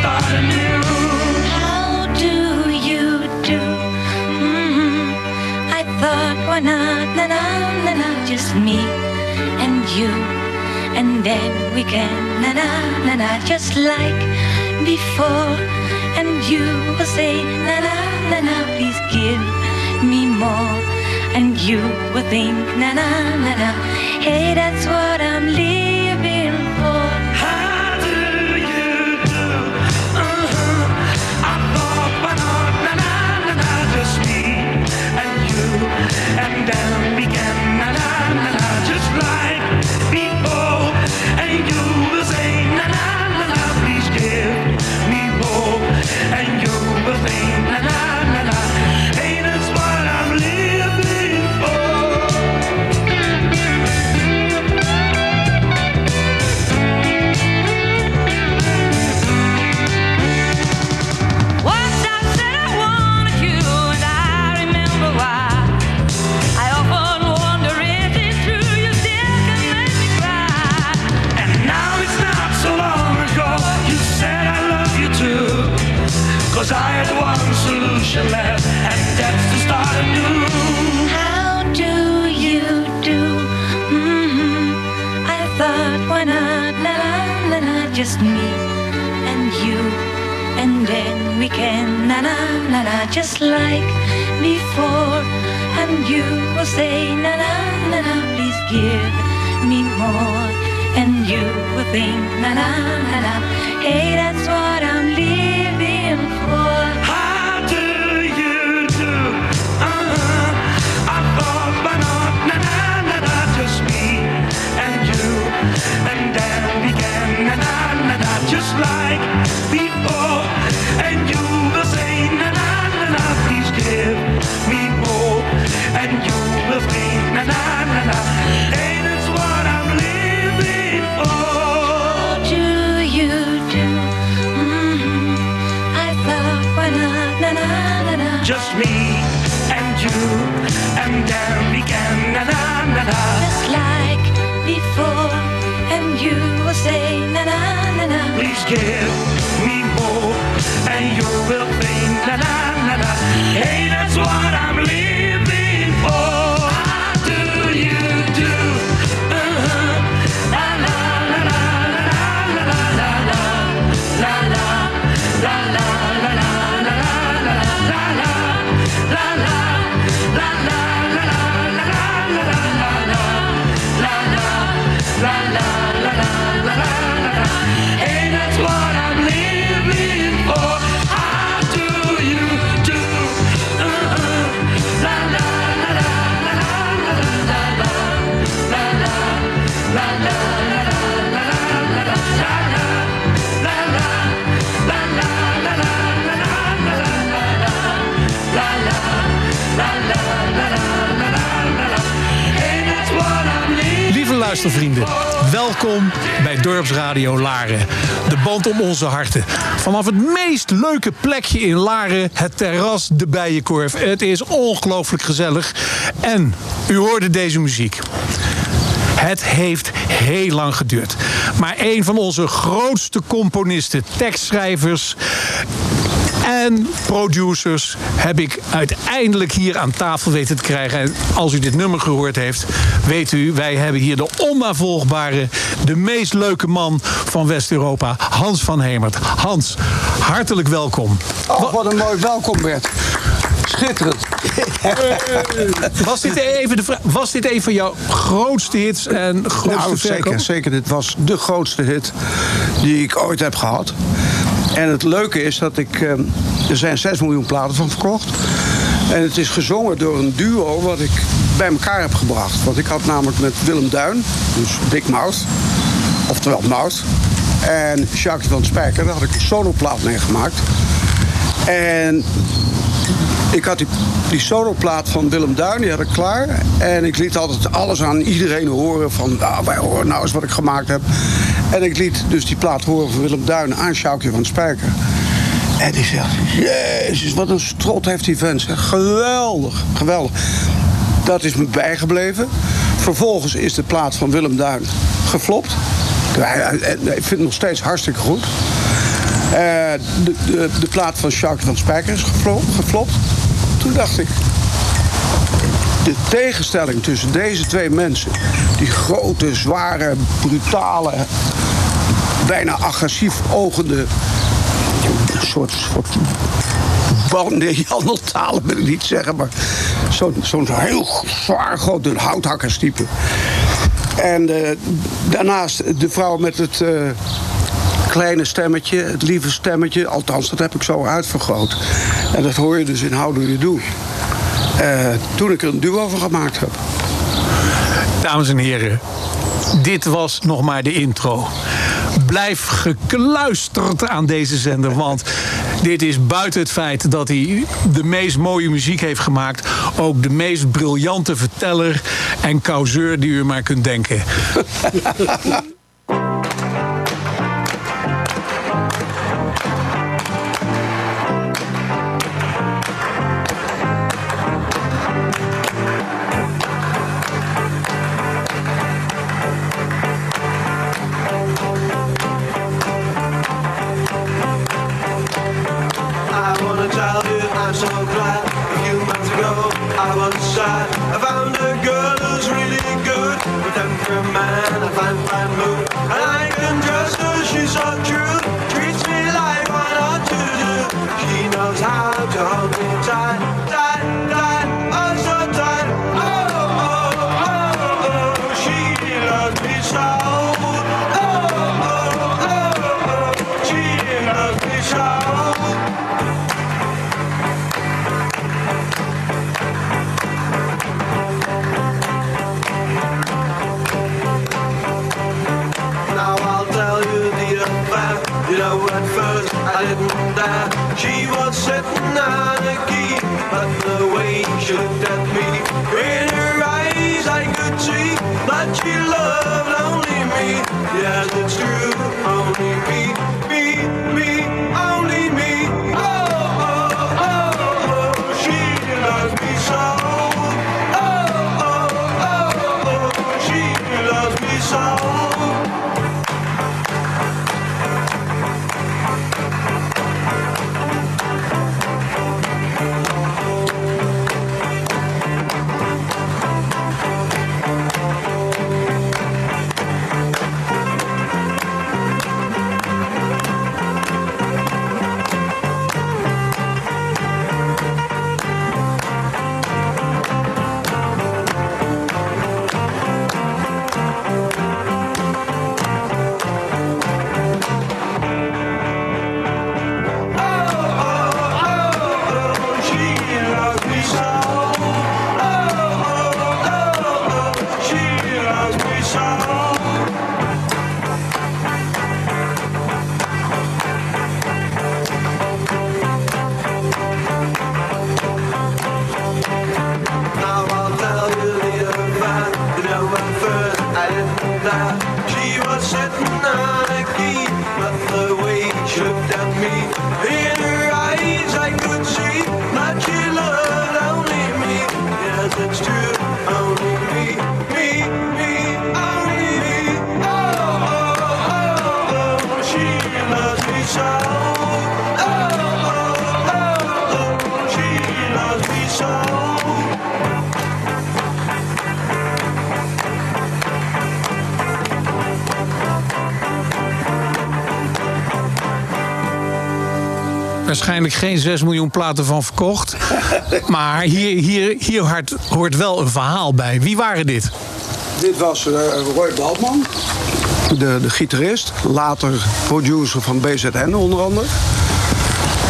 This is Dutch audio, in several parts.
Start anew. How do you do? hmm I thought, why not, na na na na, just me and you, and then we can, na na na na, just like before. And you will say, na na na na, please give me more. And you will think, na na na na, hey, that's what I'm living can, na na na na, just like before. And you will say, na na na na, please give me more. And you will think, na na na na, hey, that's what I'm give me more, and you will think na na na na. Hey, that's what I'm living welkom bij Dorpsradio Laren. De band om onze harten. Vanaf het meest leuke plekje in Laren, het terras De Bijenkorf. Het is ongelooflijk gezellig. En u hoorde deze muziek. Het heeft heel lang geduurd. Maar een van onze grootste componisten, tekstschrijvers en producers heb ik uiteindelijk hier aan tafel weten te krijgen. En als u dit nummer gehoord heeft, weet u, wij hebben hier de onnavolgbare, de meest leuke man van West-Europa, Hans van Hemert. Hans, hartelijk welkom. Oh, wat een mooi welkom, Bert. Schitterend. Was dit, even de was dit een van jouw grootste hits en grootste Nou, zeker, zeker. Dit was de grootste hit die ik ooit heb gehad. En het leuke is dat ik... eh, er zijn 6 miljoen platen van verkocht. En het is gezongen door een duo wat ik bij elkaar heb gebracht. Want ik had namelijk met Willem Duin, dus Big Mouth, oftewel Mouth, en Jacques van Spijker, daar had ik een soloplaat mee gemaakt. En ik had die, soloplaat van Willem Duin, die had ik klaar. En ik liet altijd alles aan iedereen horen van, nou, wij horen nou eens wat ik gemaakt heb. En ik liet dus die plaat horen van Willem Duin aan Sjoukje van Spijker. En die zegt, jezus, wat een strot heeft die vent. Geweldig, geweldig. Dat is me bijgebleven. Vervolgens is de plaat van Willem Duin geflopt. Ik vind het nog steeds hartstikke goed. Eh, de, de, plaat van Jacques van Spijker is geflo- geflopt. Toen dacht ik, de tegenstelling tussen deze twee mensen... die grote, zware, brutale, bijna agressief ogende... een soort, soort bandenjandeltalen wil ik niet zeggen... maar zo'n zo'n heel zwaar grote houthakkerstype. En eh, daarnaast de vrouw met het... eh, kleine stemmetje, het lieve stemmetje. Althans, dat heb ik zo uitvergroot. En dat hoor je dus in How Do You. Eh, toen ik er een duo van gemaakt heb. Dames en heren, dit was nog maar de intro. Blijf gekluisterd aan deze zender, want dit is buiten het feit dat hij de meest mooie muziek heeft gemaakt, ook de meest briljante verteller en causeur die u maar kunt denken. Waarschijnlijk geen 6 miljoen platen van verkocht. Maar hier, hier, hier hoort, hoort wel een verhaal bij. Wie waren dit? Dit was eh, Roy Baltman, de, de gitarist. Later producer van BZN onder andere.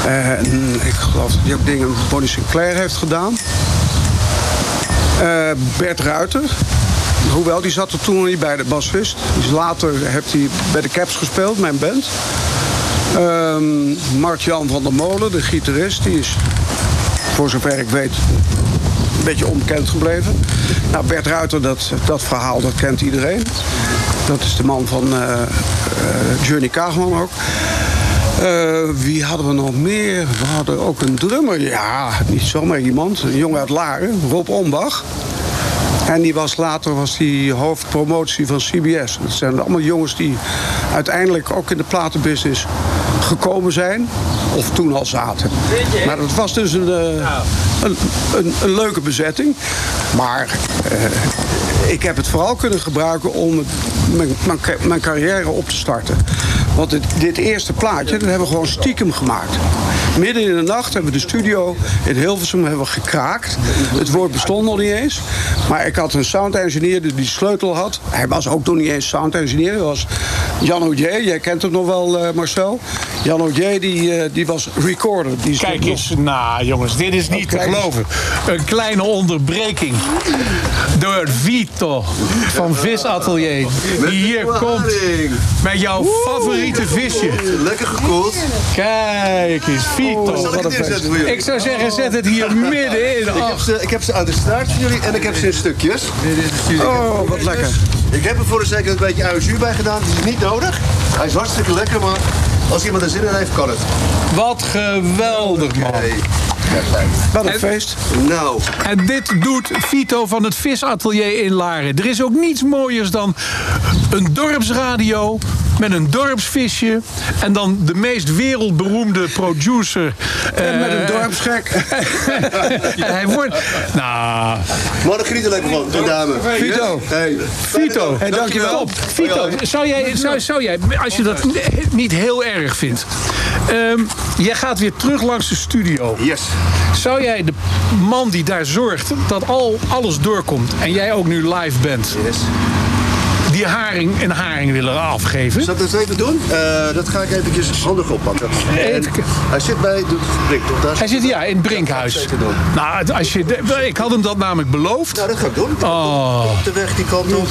En ik geloof dat hij ook dingen met Bonnie Sinclair heeft gedaan. Eh, Bert Ruiter. Hoewel, die zat er toen nog niet bij, de bassist. Dus later heeft hij bij de Caps gespeeld, mijn band. Ehm Mart-Jan van der Molen, de gitarist, die is, voor zover ik weet, een beetje onbekend gebleven. Nou, Bert Ruiter, dat, dat verhaal, dat kent iedereen. Dat is de man van eh, eh, Journey Kaagman ook. Eh, wie hadden we nog meer? We hadden ook een drummer. Ja, niet zomaar iemand. Een jongen uit Laren, Rob Ombach. En die was later was die hoofdpromotie van CBS. Dat zijn allemaal jongens die uiteindelijk ook in de platenbusiness gekomen zijn. Of toen al zaten. Maar dat was dus een, eh, een, een, een leuke bezetting. Maar eh, ik heb het vooral kunnen gebruiken om het- mijn, mijn, ca- mijn carrière op te starten. Want dit, dit eerste plaatje, dat hebben we gewoon stiekem gemaakt. Midden in de nacht hebben we de studio in Hilversum hebben we gekraakt. Het woord bestond nog niet eens. Maar ik had een sound engineer die die sleutel had. Hij was ook nog niet eens sound engineer. Hij was Jan Audier, jij kent hem nog wel eh, Marcel. Jan Audier die, eh, die was recorder. Die Kijk nog- eens, nou jongens, dit is niet te geloven. Een kleine onderbreking door Vito van Visatelier. Die hier komt met jouw favoriete visje. Lekker gekoeld. Kijk eens, Vito. Zal ik het neerzetten voor jullie? Ik zou zeggen, zet het hier middenin. Ik heb, ze, ik heb ze aan de staart voor jullie en ik heb ze in stukjes. Oh, wat lekker. Ik heb er voor de zekerheid een beetje uienzuur bij gedaan. Het is niet nodig. Hij is hartstikke lekker, maar als iemand er zin in heeft, kan het. wat geweldig, man. Wat een feest. Nou, En dit doet Vito van het Visatelier in Laren. Er is ook niets mooiers dan een dorpsradio met een dorpsvisje. En dan de meest wereldberoemde producer. En met een eh, dorpsgek. en hij wordt... Nou, maar dan geniet er lekker van, de dame. Vito. Hey. Vito. Hey, dankjewel. Top. Vito, zou jij, zou, zou jij, als je dat niet heel erg vindt... ehm, jij gaat weer terug langs de studio. Yes. Zou jij de man die daar zorgt dat al alles doorkomt... en jij ook nu live bent... Yes. Die haring een haring willen afgeven? Zal ik dat even doen? Eh, dat ga ik eventjes handig oppakken. En Het- hij zit bij de Brink, toch? Daar Hij zit ja in het Brinkhuis. Nou, als je, ik had hem dat namelijk beloofd. Nou, dat ga ik doen. Oh, Op de weg die kant op.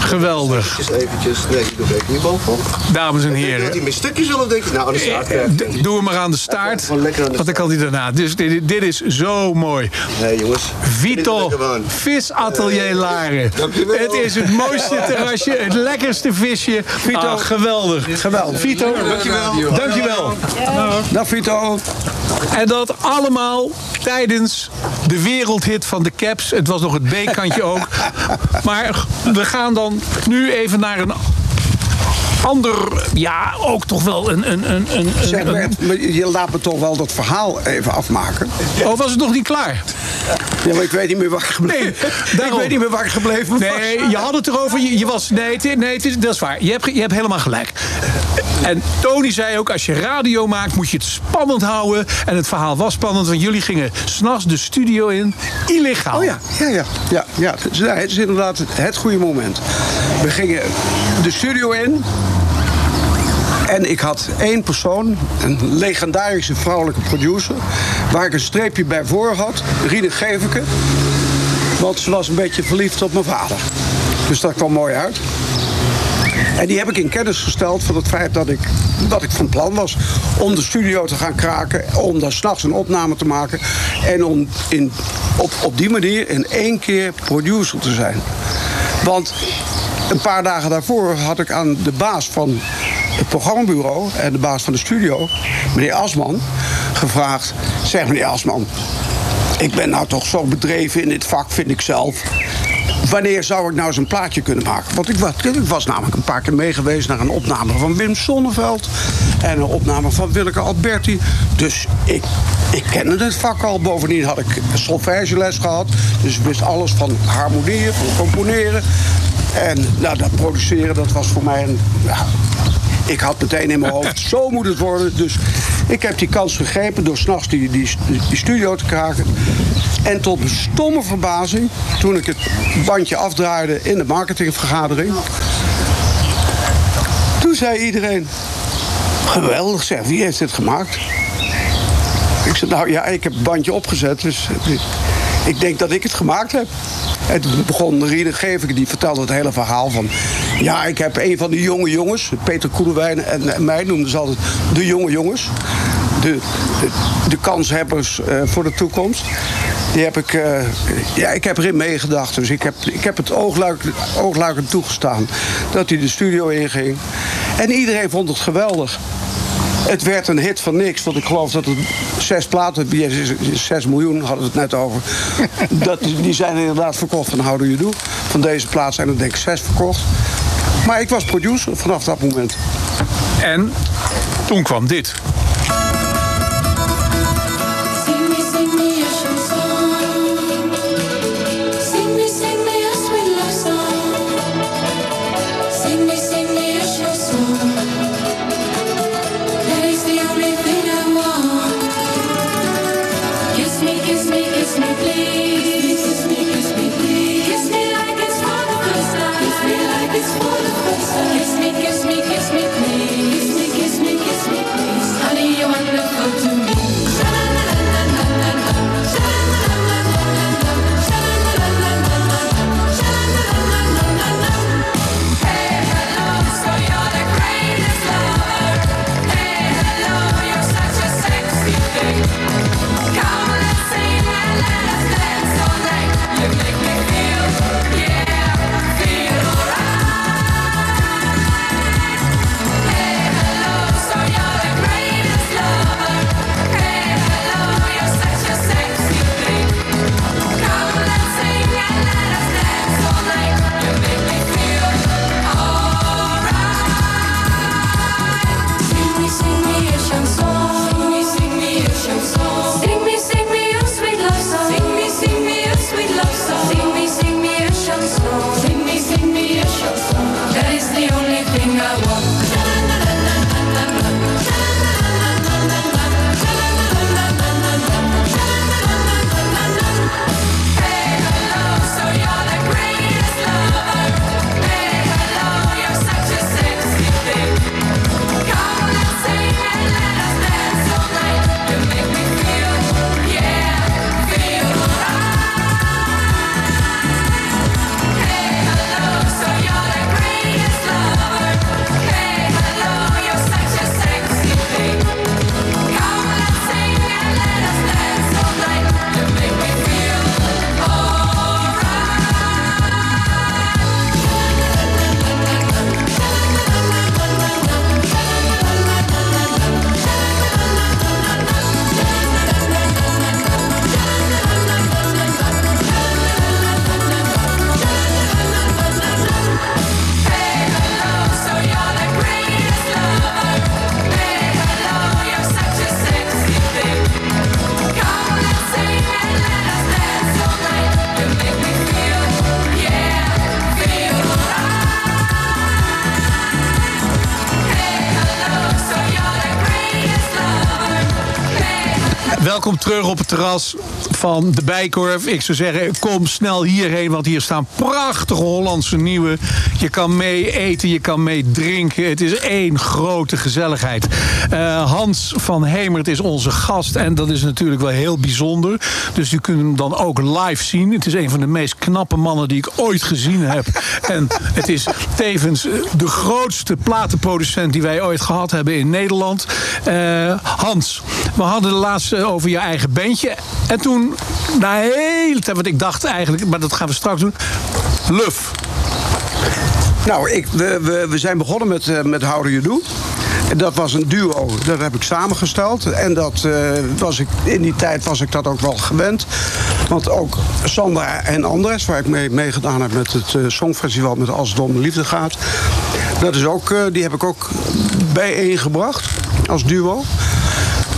geweldig. Eventjes, eventjes. Nee, ik doe even niet bovenop. Dames en je dat heren. hij stukjes wil of denk je... Nou, aan de staart Eh, Doe hem maar aan de staart. Want dan kan hij daarna. Dus dit, dit is zo mooi. Nee, jongens. Vito, er. Visatelier Laren. Dankjewel. Het is het mooiste terrasje, het lekkerste visje. Vito, geweldig. Geweldig. Vito, Dankjewel. dankjewel. Nou, Vito. En dat allemaal tijdens de wereldhit van de Caps. Het was nog het B-kantje ook. Maar we gaan dan nu even naar een ander... Ja, ook toch wel een... een, een, een, Zeg Bert, maar je laat me toch wel dat verhaal even afmaken. Oh, was het nog niet klaar? Ja, maar ik weet niet meer waar ik gebleven Nee, Ik weet niet meer waar ik gebleven was. Nee, je had het erover. Je, je was, nee, het, nee het dat is waar. Je hebt, je hebt helemaal gelijk. En Tony zei ook, als je radio maakt, moet je het spannend houden. En het verhaal was spannend, want jullie gingen s'nachts de studio in. Illegaal. Oh ja, ja, ja. ja, ja. Het, is, inderdaad het, goede moment. We gingen de studio in. En ik had één persoon, een legendarische vrouwelijke producer... waar ik een streepje bij voor had, Riene Geveke. Want ze was een beetje verliefd op mijn vader. Dus dat kwam mooi uit. En die heb ik in kennis gesteld van het feit dat ik, dat ik van plan was om de studio te gaan kraken, om daar s'nachts een opname te maken en om in, op, op die manier in één keer producer te zijn. Want een paar dagen daarvoor had ik aan de baas van het programmabureau en de baas van de studio, meneer Asman, gevraagd: Zeg meneer Asman, ik ben nou toch zo bedreven in dit vak, vind ik zelf. Wanneer zou ik nou een plaatje kunnen maken? Want ik was, ik was namelijk een paar keer mee geweest naar een opname van Wim Sonneveld. En een opname van Willeke Alberti. Dus ik, ik kende het vak al. Bovendien had ik solfègeles gehad. Dus ik wist alles van harmonieën, van componeren. En nou, dat produceren, dat was voor mij een... Ja, ik had meteen in mijn hoofd, zo moet het worden. Dus ik heb die kans gegrepen door s'nachts die, die, die studio te kraken. En tot mijn stomme verbazing, toen ik het bandje afdraaide in de marketingvergadering... toen zei iedereen, geweldig zeg, wie heeft dit gemaakt? Ik zei, nou ja, ik heb het bandje opgezet, dus ik denk dat ik het gemaakt heb. En toen begon Riede Geveke, die vertelde het hele verhaal van... Ja, ik heb een van de jonge jongens, Peter Koelewijn en, mij noemden ze altijd de jonge jongens. De, de, de kanshebbers eh, voor de toekomst. Die heb ik, eh, ja, ik heb erin meegedacht. Dus ik heb, ik heb het oogluik, oogluikend toegestaan dat hij de studio inging. En iedereen vond het geweldig. Het werd een hit van niks, want ik geloof dat het zes platen, 6 miljoen hadden we het net over. Dat, die zijn inderdaad verkocht van How Do You Do. Van deze plaat zijn er denk ik zes verkocht. Maar ik was producer vanaf dat moment. En toen kwam dit. Op het terras van de Bijkorf. Ik zou zeggen, kom snel hierheen, want hier staan prachtige Hollandse nieuwe. Je kan mee eten, je kan mee drinken. Het is één grote gezelligheid. Eh, Hans van Hemert is onze gast en dat is natuurlijk wel heel bijzonder. Dus u kunt hem dan ook live zien. Het is een van de meest knappe mannen die ik ooit gezien heb. En het is tevens eh, de grootste platenproducent die wij ooit gehad hebben in Nederland. Eh, Hans, we hadden de laatste over je eigen bandje. En toen, na tijd, wat ik dacht eigenlijk, maar dat gaan we straks doen. Luf. Nou, ik, we, we, we zijn begonnen met, eh, met How Do You Do. En dat was een duo, dat heb ik samengesteld. En dat, eh, was ik, in die tijd was ik dat ook wel gewend. Want ook Sandra en Andres, waar ik mee meegedaan heb met het eh, Songfestival met Als het om de liefde gaat. Dat is ook, die heb ik ook bijeengebracht als duo.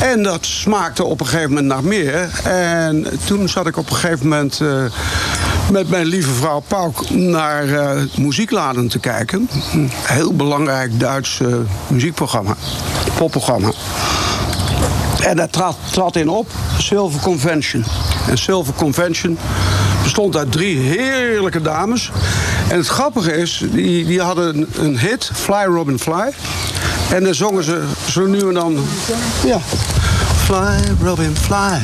En dat smaakte op een gegeven moment naar meer. En toen zat ik op een gegeven moment eh, met mijn lieve vrouw Pauk naar eh, muziekladen te kijken. Een heel belangrijk Duits muziekprogramma, popprogramma. En daar trad, trad in op Silver Convention. En Silver Convention bestond uit drie heerlijke dames. En het grappige is, die, die hadden een hit, Fly Robin Fly. En dan zongen ze zo nu en dan... Ja, Fly Robin Fly.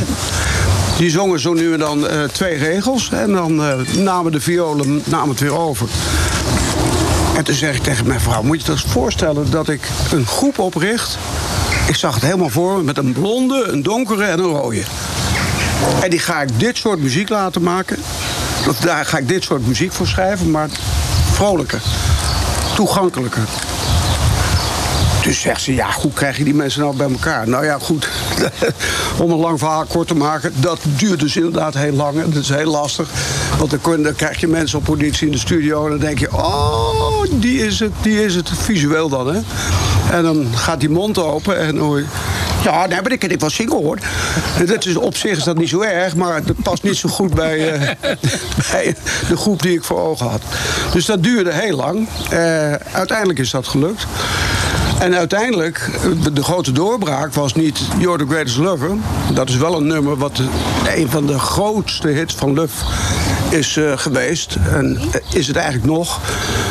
Die zongen zo nu en dan eh, twee regels. En dan eh, namen de violen namen het weer over. En toen zeg ik tegen mijn vrouw, moet je je eens voorstellen dat ik een groep opricht. Ik zag het helemaal voor me met een blonde, een donkere en een rode. En die ga ik dit soort muziek laten maken. Of daar ga ik dit soort muziek voor schrijven, maar vrolijker. Toegankelijker. Dus zegt ze, ja, hoe krijg je die mensen nou bij elkaar? Nou ja, goed, om een lang verhaal kort te maken... dat duurt dus inderdaad heel lang en dat is heel lastig. Want dan, krijg je mensen op politie in de studio... en dan denk je, oh, die is het, die is het, visueel dan, hè. En dan gaat die mond open en hoor. Ja, nee, maar ik kan ik wel zingen, hoor. Dat is, op zich is dat niet zo erg, maar dat past niet zo goed bij, eh, bij de groep die ik voor ogen had. Dus dat duurde heel lang. Eh, uiteindelijk is dat gelukt. En uiteindelijk, de grote doorbraak was niet You're the Greatest Lover. Dat is wel een nummer wat een van de grootste hits van Luf is eh, geweest. En eh, is het eigenlijk nog.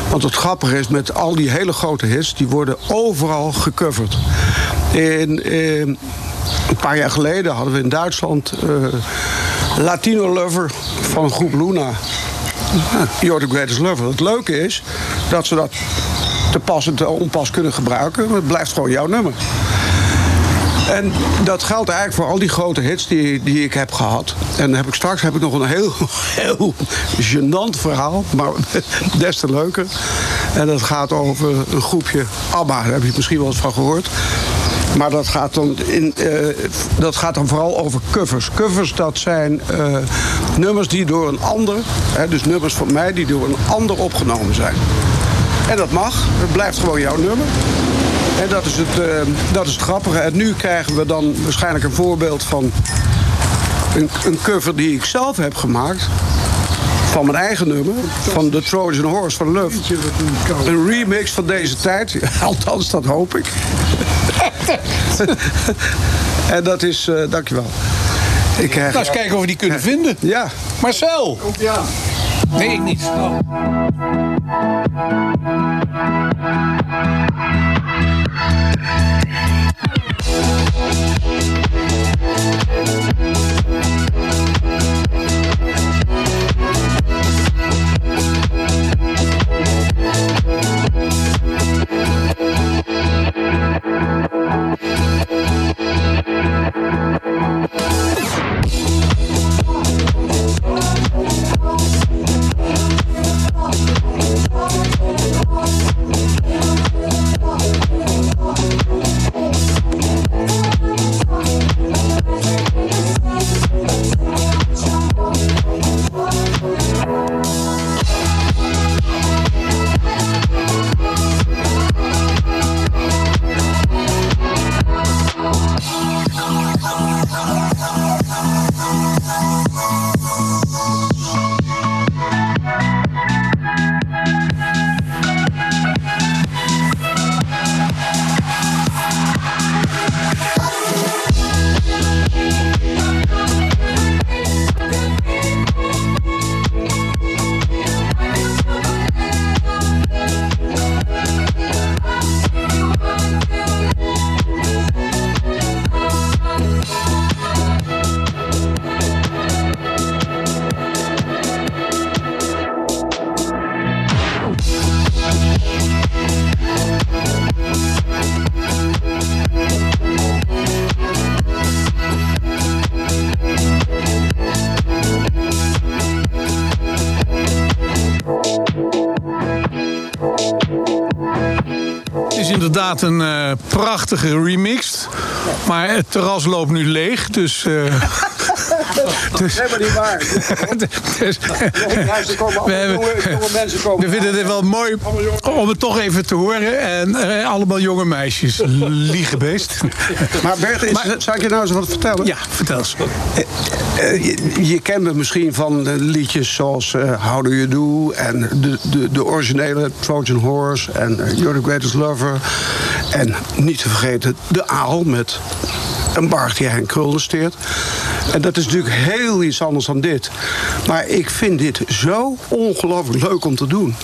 Want het grappige is, met al die hele grote hits... die worden overal gecoverd. In, eh, een paar jaar geleden hadden we in Duitsland... Latino Lover van groep Luna. You're the Greatest Lover. Het leuke is dat ze dat te pas en te onpas kunnen gebruiken. Het blijft gewoon jouw nummer. En dat geldt eigenlijk voor al die grote hits die, die ik heb gehad. En heb ik straks heb ik nog een heel, heel gênant verhaal, maar des te leuker. En dat gaat over een groepje ABBA, daar heb je misschien wel eens van gehoord. Maar dat gaat dan, in, eh, dat gaat dan vooral over covers. Covers, dat zijn eh, nummers die door een ander, hè, dus nummers van mij, die door een ander opgenomen zijn. En dat mag, het blijft gewoon jouw nummer. En dat is, het, eh, dat is het grappige. En nu krijgen we dan waarschijnlijk een voorbeeld van een, een cover die ik zelf heb gemaakt. Van mijn eigen nummer, van The Trojan Horse van Love. Een remix van deze tijd, althans dat hoop ik. en dat is, eh, dankjewel. Ik krijg, Nou, eens kijken of we die kunnen vinden. Ja, Marcel. Ja. Nee, ik niet. Oh. Het prachtige remix. Maar het terras loopt nu leeg, dus... eh, dus helemaal niet waar. dus, komen we, hebben- mensen komen. we vinden het wel mooi om het toch even te horen. En eh, allemaal jonge meisjes. Liegebeest. Maar Bert, is, zou ik je nou eens wat vertellen? Ja, vertel eens. Eh, je, je kent me misschien van liedjes zoals eh, How Do You Do... en de, de, de originele Trojan Horse en You're the Greatest Lover. En niet te vergeten de Aal met een Bart die Henk steert. En dat is natuurlijk heel iets anders dan dit. Maar ik vind dit zo ongelooflijk leuk om te doen.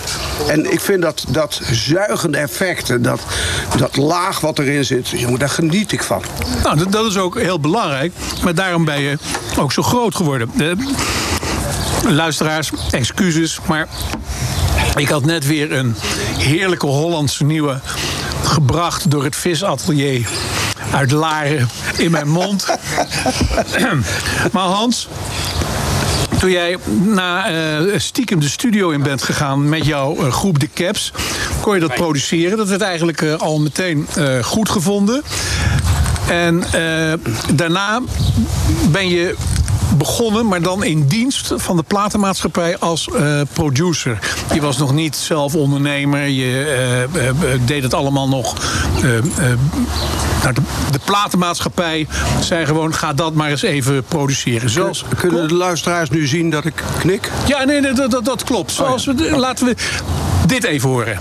En ik vind dat, dat zuigende effect, dat, dat laag wat erin zit, jongen, daar geniet ik van. Nou, dat, dat is ook heel belangrijk. Maar daarom ben je ook zo groot geworden. De, luisteraars, excuses, maar ik had net weer een heerlijke Hollandse nieuwe gebracht door het visatelier uit Laren in mijn mond. maar Hans, toen jij na eh, stiekem de studio in bent gegaan met jouw eh, groep De Caps, kon je dat produceren. Dat werd eigenlijk eh, al meteen goed gevonden. En daarna ben je begonnen, maar dan in dienst van de platenmaatschappij als eh, producer. Je was nog niet zelf ondernemer. Je eh, eh, deed het allemaal nog. eh, eh, nou, de, de platenmaatschappij zei gewoon: ga dat maar eens even produceren. Zoals, Kunnen de luisteraars nu zien dat ik knik? ja, nee, nee dat, dat, dat klopt. Zoals we, de- laten we dit even horen.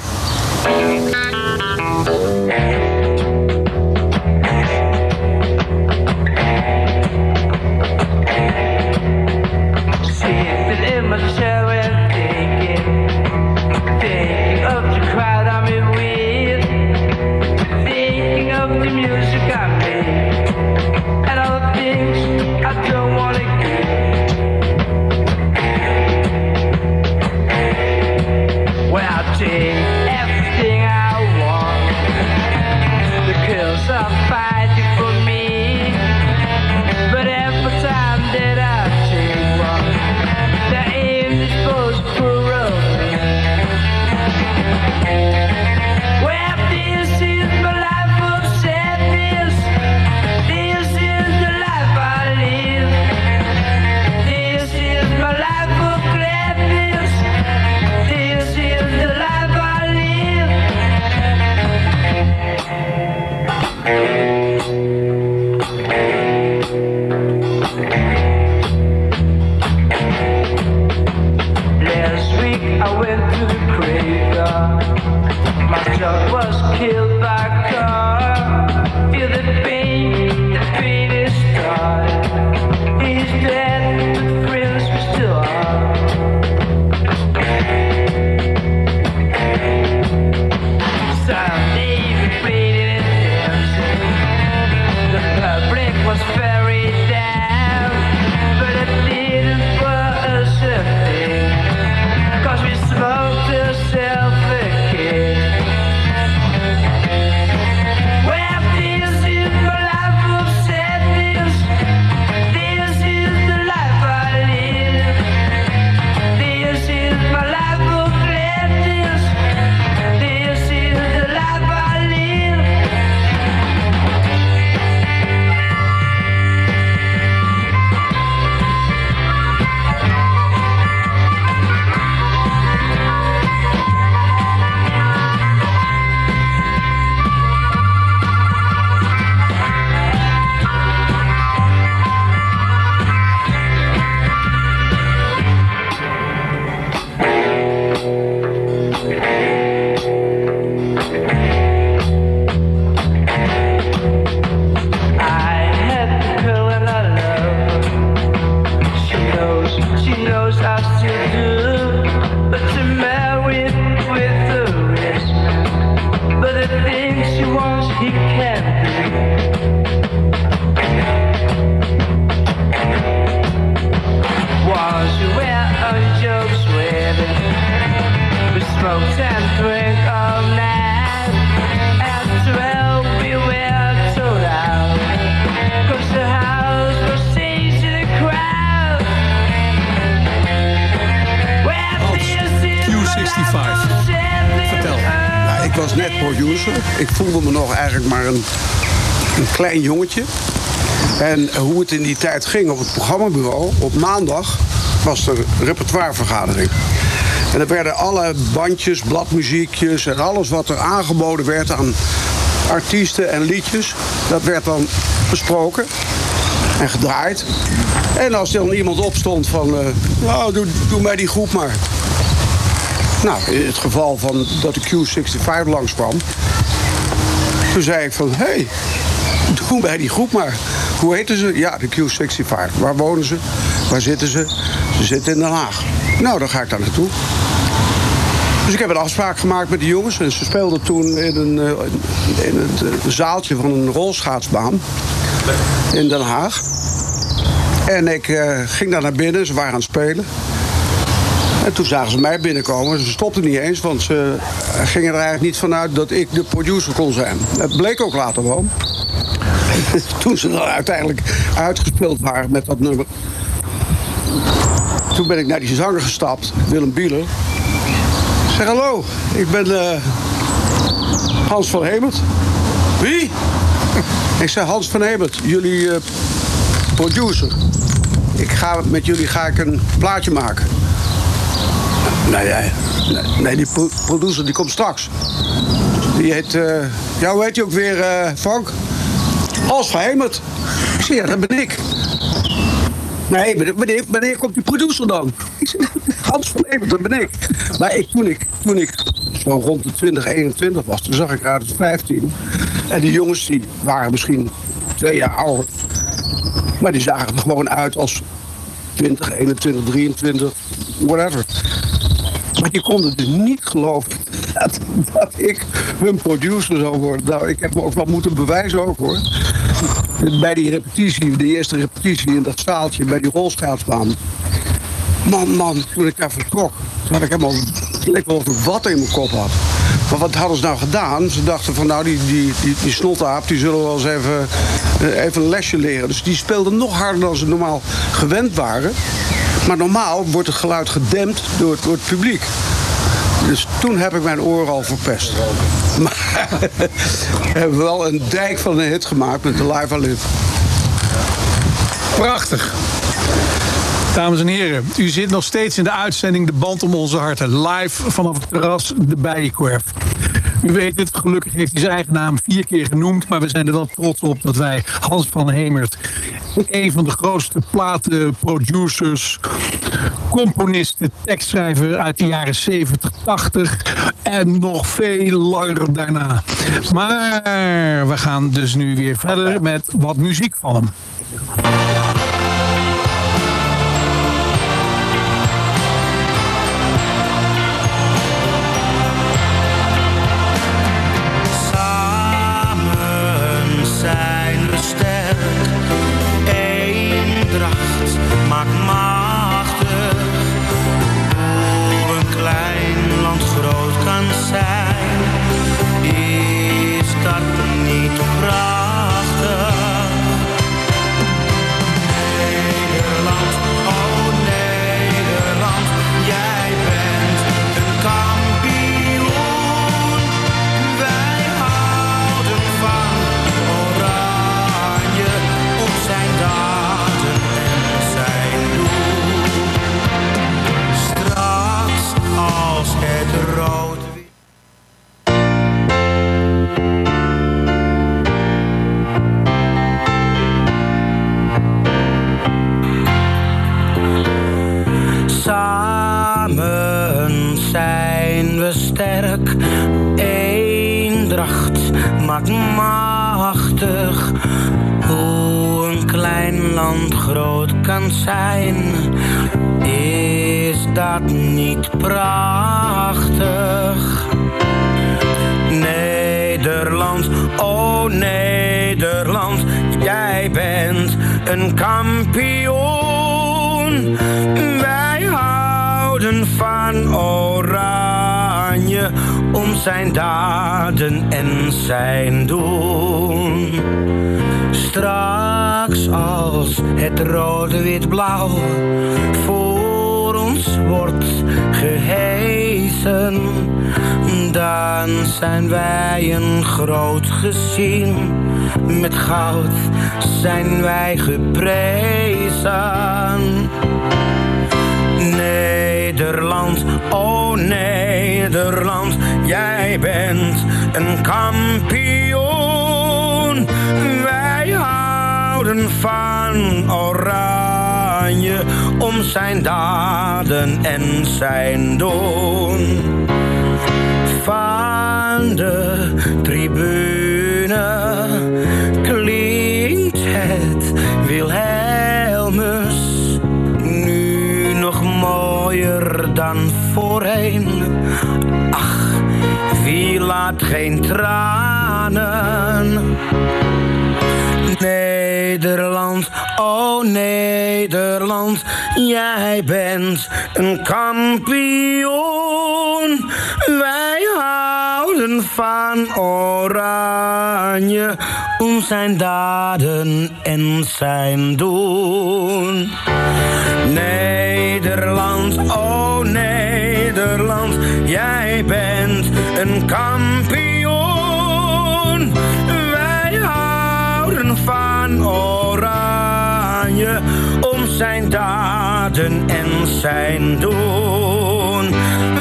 Producer. Ik voelde me nog eigenlijk maar een, een klein jongetje. En hoe het in die tijd ging op het programmabureau, op maandag was er repertoirevergadering. En er werden alle bandjes, bladmuziekjes en alles wat er aangeboden werd aan artiesten en liedjes, dat werd dan besproken en gedraaid. En als er dan iemand opstond van, eh, nou doe, doe mij die groep maar. Nou, in het geval van dat de Q65 langskwam, toen zei ik van, hé, hey, doe bij die groep maar. Hoe heten ze? Ja, de Q65. Waar wonen ze? Waar zitten ze? Ze zitten in Den Haag. Nou, dan ga ik daar naartoe. Dus ik heb een afspraak gemaakt met de jongens. En ze speelden toen in, een, eh, in het eh, zaaltje van een rolschaatsbaan in Den Haag. En ik eh, ging daar naar binnen, ze waren aan het spelen. En toen zagen ze mij binnenkomen. Ze stopten niet eens, want ze gingen er eigenlijk niet vanuit dat ik de producer kon zijn. Dat bleek ook later wel. toen ze dan uiteindelijk uitgespeeld waren met dat nummer. Toen ben ik naar die zanger gestapt, Willem Bieler. Ik zeg hallo, ik ben eh, Hans van Hemert. Wie? ik zeg Hans van Hemert, jullie eh, producer. Ik ga, met jullie ga ik een plaatje maken. Nee, nee, nee, die pro- producer die komt straks. Die heet, eh ja, hoe heet je ook weer, eh, Frank? Hans van Hemert. Ik zeg, ja, dat ben ik. Nee, wanneer, komt die producer dan? Hans van dat ben ik. Maar ik, toen, ik, toen ik zo rond de 20, 21 was, toen zag ik eruit als 15. En die jongens die waren misschien twee jaar ouder. Maar die zagen er gewoon uit als 20, 21, 23, whatever. Maar die konden dus niet geloven dat, ik hun producer zou worden. Nou, ik heb me ook wel moeten bewijzen ook hoor. Bij die repetitie, de eerste repetitie in dat zaaltje bij die rolschaatsbaan. Man, man, toen ik daar vertrok, had ik helemaal, leek wel wat in mijn kop had. Maar wat hadden ze nou gedaan? Ze dachten van nou, die, die, die, die snottaap, die zullen wel eens even, eh, even een lesje leren. Dus die speelden nog harder dan ze normaal gewend waren. Maar normaal wordt het geluid gedempt door, het- publiek. Dus toen heb ik mijn oren al verpest. Maar we hebben wel een dijk van een hit gemaakt met de Live Live. Prachtig. Dames en heren, u zit nog steeds in de uitzending De Band om onze harten. Live vanaf het terras De Bijenkorf. U weet het, gelukkig heeft hij zijn eigen naam vier keer genoemd. Maar we zijn er wel trots op dat wij Hans van Hemert... een van de grootste platenproducers, componisten, tekstschrijver... uit de jaren 70, 80 en nog veel langer daarna. Maar we gaan dus nu weer verder met wat muziek van hem. Zijn wij geprezen. Nederland, oh Nederland, jij bent een kampioen. Wij houden van oranje om zijn daden en zijn doen. Geen tranen. Nederland, oh Nederland, jij bent een kampioen. Wij houden van Oranje, om zijn daden en zijn doen. Nederland, oh en zijn doen.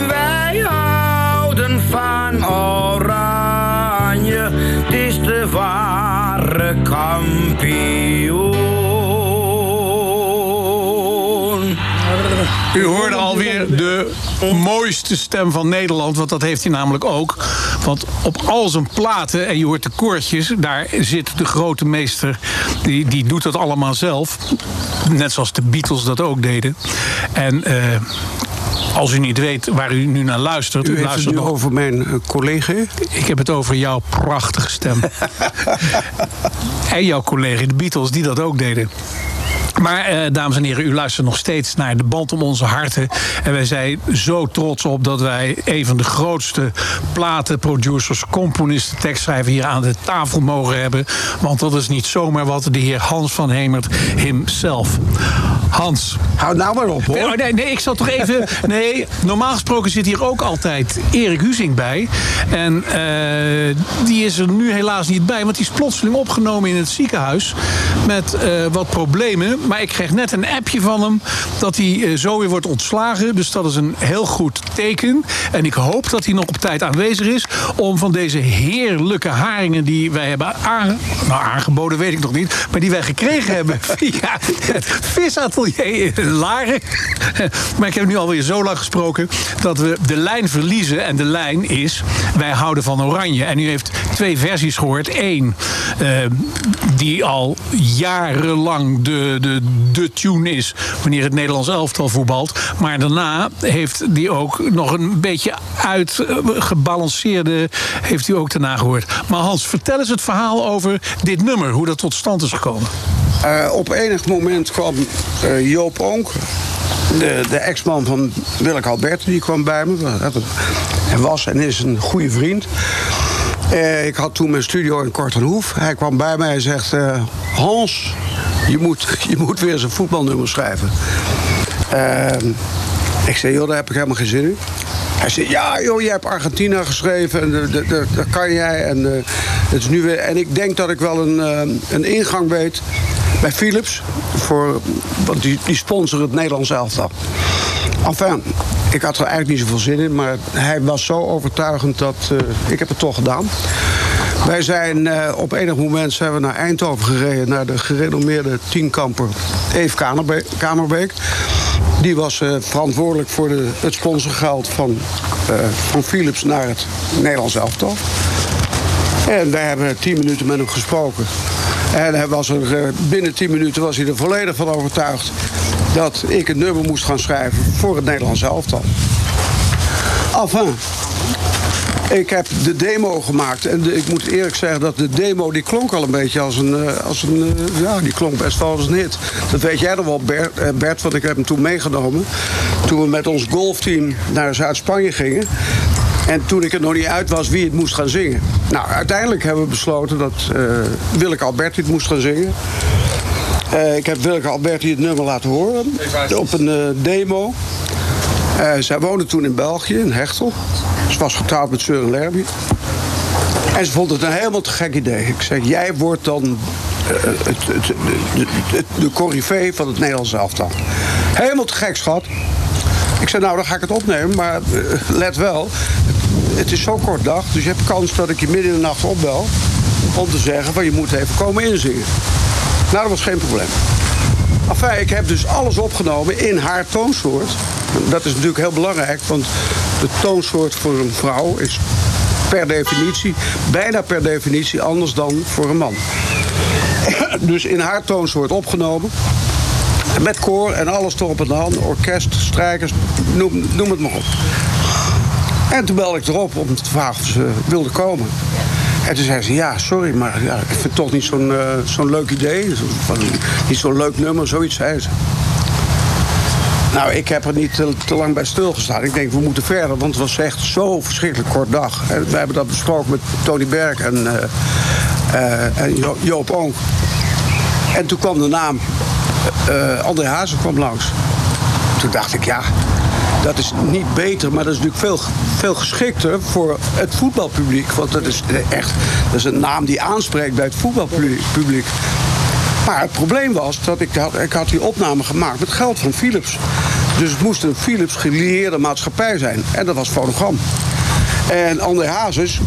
Wij houden van Oranje, het is de ware kampioen. U hoorde alweer de mooiste stem van Nederland, want dat heeft hij namelijk ook. Want op al zijn platen, en je hoort de koortjes, daar zit de grote meester, die, die doet dat allemaal zelf. Net zoals de Beatles dat ook deden. En eh, als u niet weet waar u nu naar luistert, U heeft het luistert nu nog over mijn eh, collega. ik heb het over jouw prachtige stem. en jouw collega, de Beatles, die dat ook deden. Maar, eh, dames en heren, u luistert nog steeds naar de band om onze harten. En wij zijn zo trots op dat wij een van de grootste platenproducers, componisten, tekstschrijvers hier aan de tafel mogen hebben. Want dat is niet zomaar wat de heer Hans van Hemert himself. Hans. Hou nou maar op, hoor. Nee, oh, nee, nee, ik zal toch even. Nee, normaal gesproken zit hier ook altijd Erik Huzing bij. En eh, die is er nu helaas niet bij, want die is plotseling opgenomen in het ziekenhuis. Met eh, wat problemen. Maar ik kreeg net een appje van hem dat hij eh, zo weer wordt ontslagen. Dus dat is een heel goed teken. En ik hoop dat hij nog op tijd aanwezig is om van deze heerlijke haringen die wij hebben aange- nou, aangeboden, weet ik nog niet. Maar die wij gekregen hebben via het visatelier in Laren. Maar ik heb nu alweer zo lang gesproken dat we de lijn verliezen. En de lijn is, wij houden van oranje. En u heeft twee versies gehoord. Eén, eh, die al jarenlang de, de, de tune is wanneer het Nederlands elftal voetbalt. Maar daarna heeft die ook nog een beetje uitgebalanceerde, heeft u ook daarna gehoord. Maar Hans, vertel eens het verhaal over dit nummer, hoe dat tot stand is gekomen. Eh, op enig moment kwam eh, Joop Onk, de, de ex-man van Willeke Albert, die kwam bij me. Hij was en is een goede vriend. Eh, ik had toen mijn studio in Kortenhoef. Hij kwam bij mij en zegt... Hans, je moet, je moet weer eens een voetbalnummer schrijven. Ik zei, joh, daar heb ik helemaal geen zin in. Hij zei, ja joh, je hebt Argentina geschreven en dat kan jij. En, het is nu weer, en ik denk dat ik wel een, een ingang weet bij Philips. Voor, want die, die het Nederlands elftal. Enfin, ik had er eigenlijk niet zoveel zin in. Maar hij was zo overtuigend dat eh, ik heb het toch gedaan. Wij zijn eh, op enig moment zijn we naar Eindhoven gereden... naar de gerenommeerde tienkamper Eve Kamerbeek. Kamerbeek. Die was eh, verantwoordelijk voor de, het sponsorgeld van, van Philips naar het Nederlands elftal. En wij hebben tien minuten met hem gesproken. En hij was er, eh, binnen tien minuten was hij er volledig van overtuigd... dat ik een nummer moest gaan schrijven voor het Nederlands elftal. Enfin, ik heb de demo gemaakt. En ik moet eerlijk zeggen dat de demo die klonk al een beetje als een... eh, Als een eh, ja, die klonk best wel als een hit. Dat weet jij nog wel, Bert, Bert, want ik heb hem toen meegenomen. Toen we met ons golfteam naar Zuid-Spanje gingen. En toen ik er nog niet uit was wie het moest gaan zingen. Nou, uiteindelijk hebben we besloten dat eh Willeke Alberti het moest gaan zingen. Eh, ik heb Willeke Alberti het nummer laten horen op een eh, demo. Zij woonde toen in België, in Hechtel. Ze was getrouwd met Søren Lerby. En ze vond het een helemaal te gek idee. Ik zeg, jij wordt dan de, de, van het Nederlands elftal. Helemaal te gek, schat. Nou, dan ga ik het opnemen. Maar eh, let wel, het, is zo kort dag. Dus je hebt kans dat ik je midden in de nacht opbel... om te zeggen van, je moet even komen inzingen. Nou, dat was geen probleem. Enfin, ik heb dus alles opgenomen in haar toonsoort. Dat is natuurlijk heel belangrijk, want de toonsoort voor een vrouw is per definitie, bijna per definitie anders dan voor een man. Dus in haar toonsoort opgenomen. Met koor en alles erop en aan, orkest, strijkers, noem, noem het maar op. En toen belde ik erop om te vragen of ze wilde komen. En toen zei ze, ja, sorry, maar ja, ik vind het toch niet zo'n eh, zo'n leuk idee. Van, niet zo'n leuk nummer, zoiets zei ze. Nou, ik heb er niet te, lang bij stilgestaan. Ik denk, we moeten verder, want het was echt zo verschrikkelijk kort dag. En we hebben dat besproken met Tony Berg en, eh, eh, en Jo- Joop Oonk. En toen kwam de naam eh André Hazen kwam langs. Toen dacht ik, ja, dat is niet beter, maar dat is natuurlijk veel, veel geschikter voor het voetbalpubliek. Want dat is echt dat is een naam die aanspreekt bij het voetbalpubliek. publiek. Maar het probleem was dat ik had, ik had die opname gemaakt met geld van Philips. Dus het moest een Philips gelieerde maatschappij zijn. En dat was Fonogram. En André Hazes,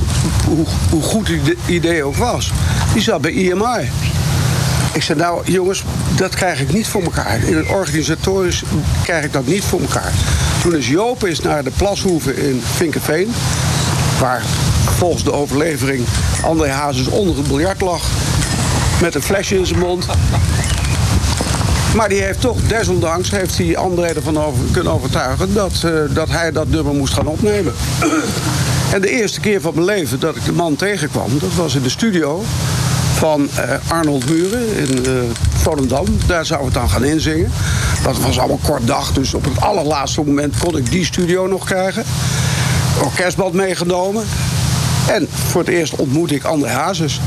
hoe, hoe goed het idee ook was, die zat bij IMI. Ik zei, nou jongens, dat krijg ik niet voor elkaar. In het organisatorisch krijg ik dat niet voor elkaar. Toen is Joop is naar de Plashoeven in Vinkenveen... waar volgens de overlevering André Hazes onder het biljart lag... met een flesje in zijn mond. Maar die heeft toch, desondanks, heeft hij André ervan over, kunnen overtuigen... Dat, eh, dat hij dat nummer moest gaan opnemen. En de eerste keer van mijn leven dat ik de man tegenkwam... dat was in de studio van eh, Arnold Muren in eh, Volendam. Daar zou het dan gaan inzingen. Dat was allemaal kort dag, dus op het allerlaatste moment kon ik die studio nog krijgen. Orkestband meegenomen. En voor het eerst ontmoette ik André Hazes.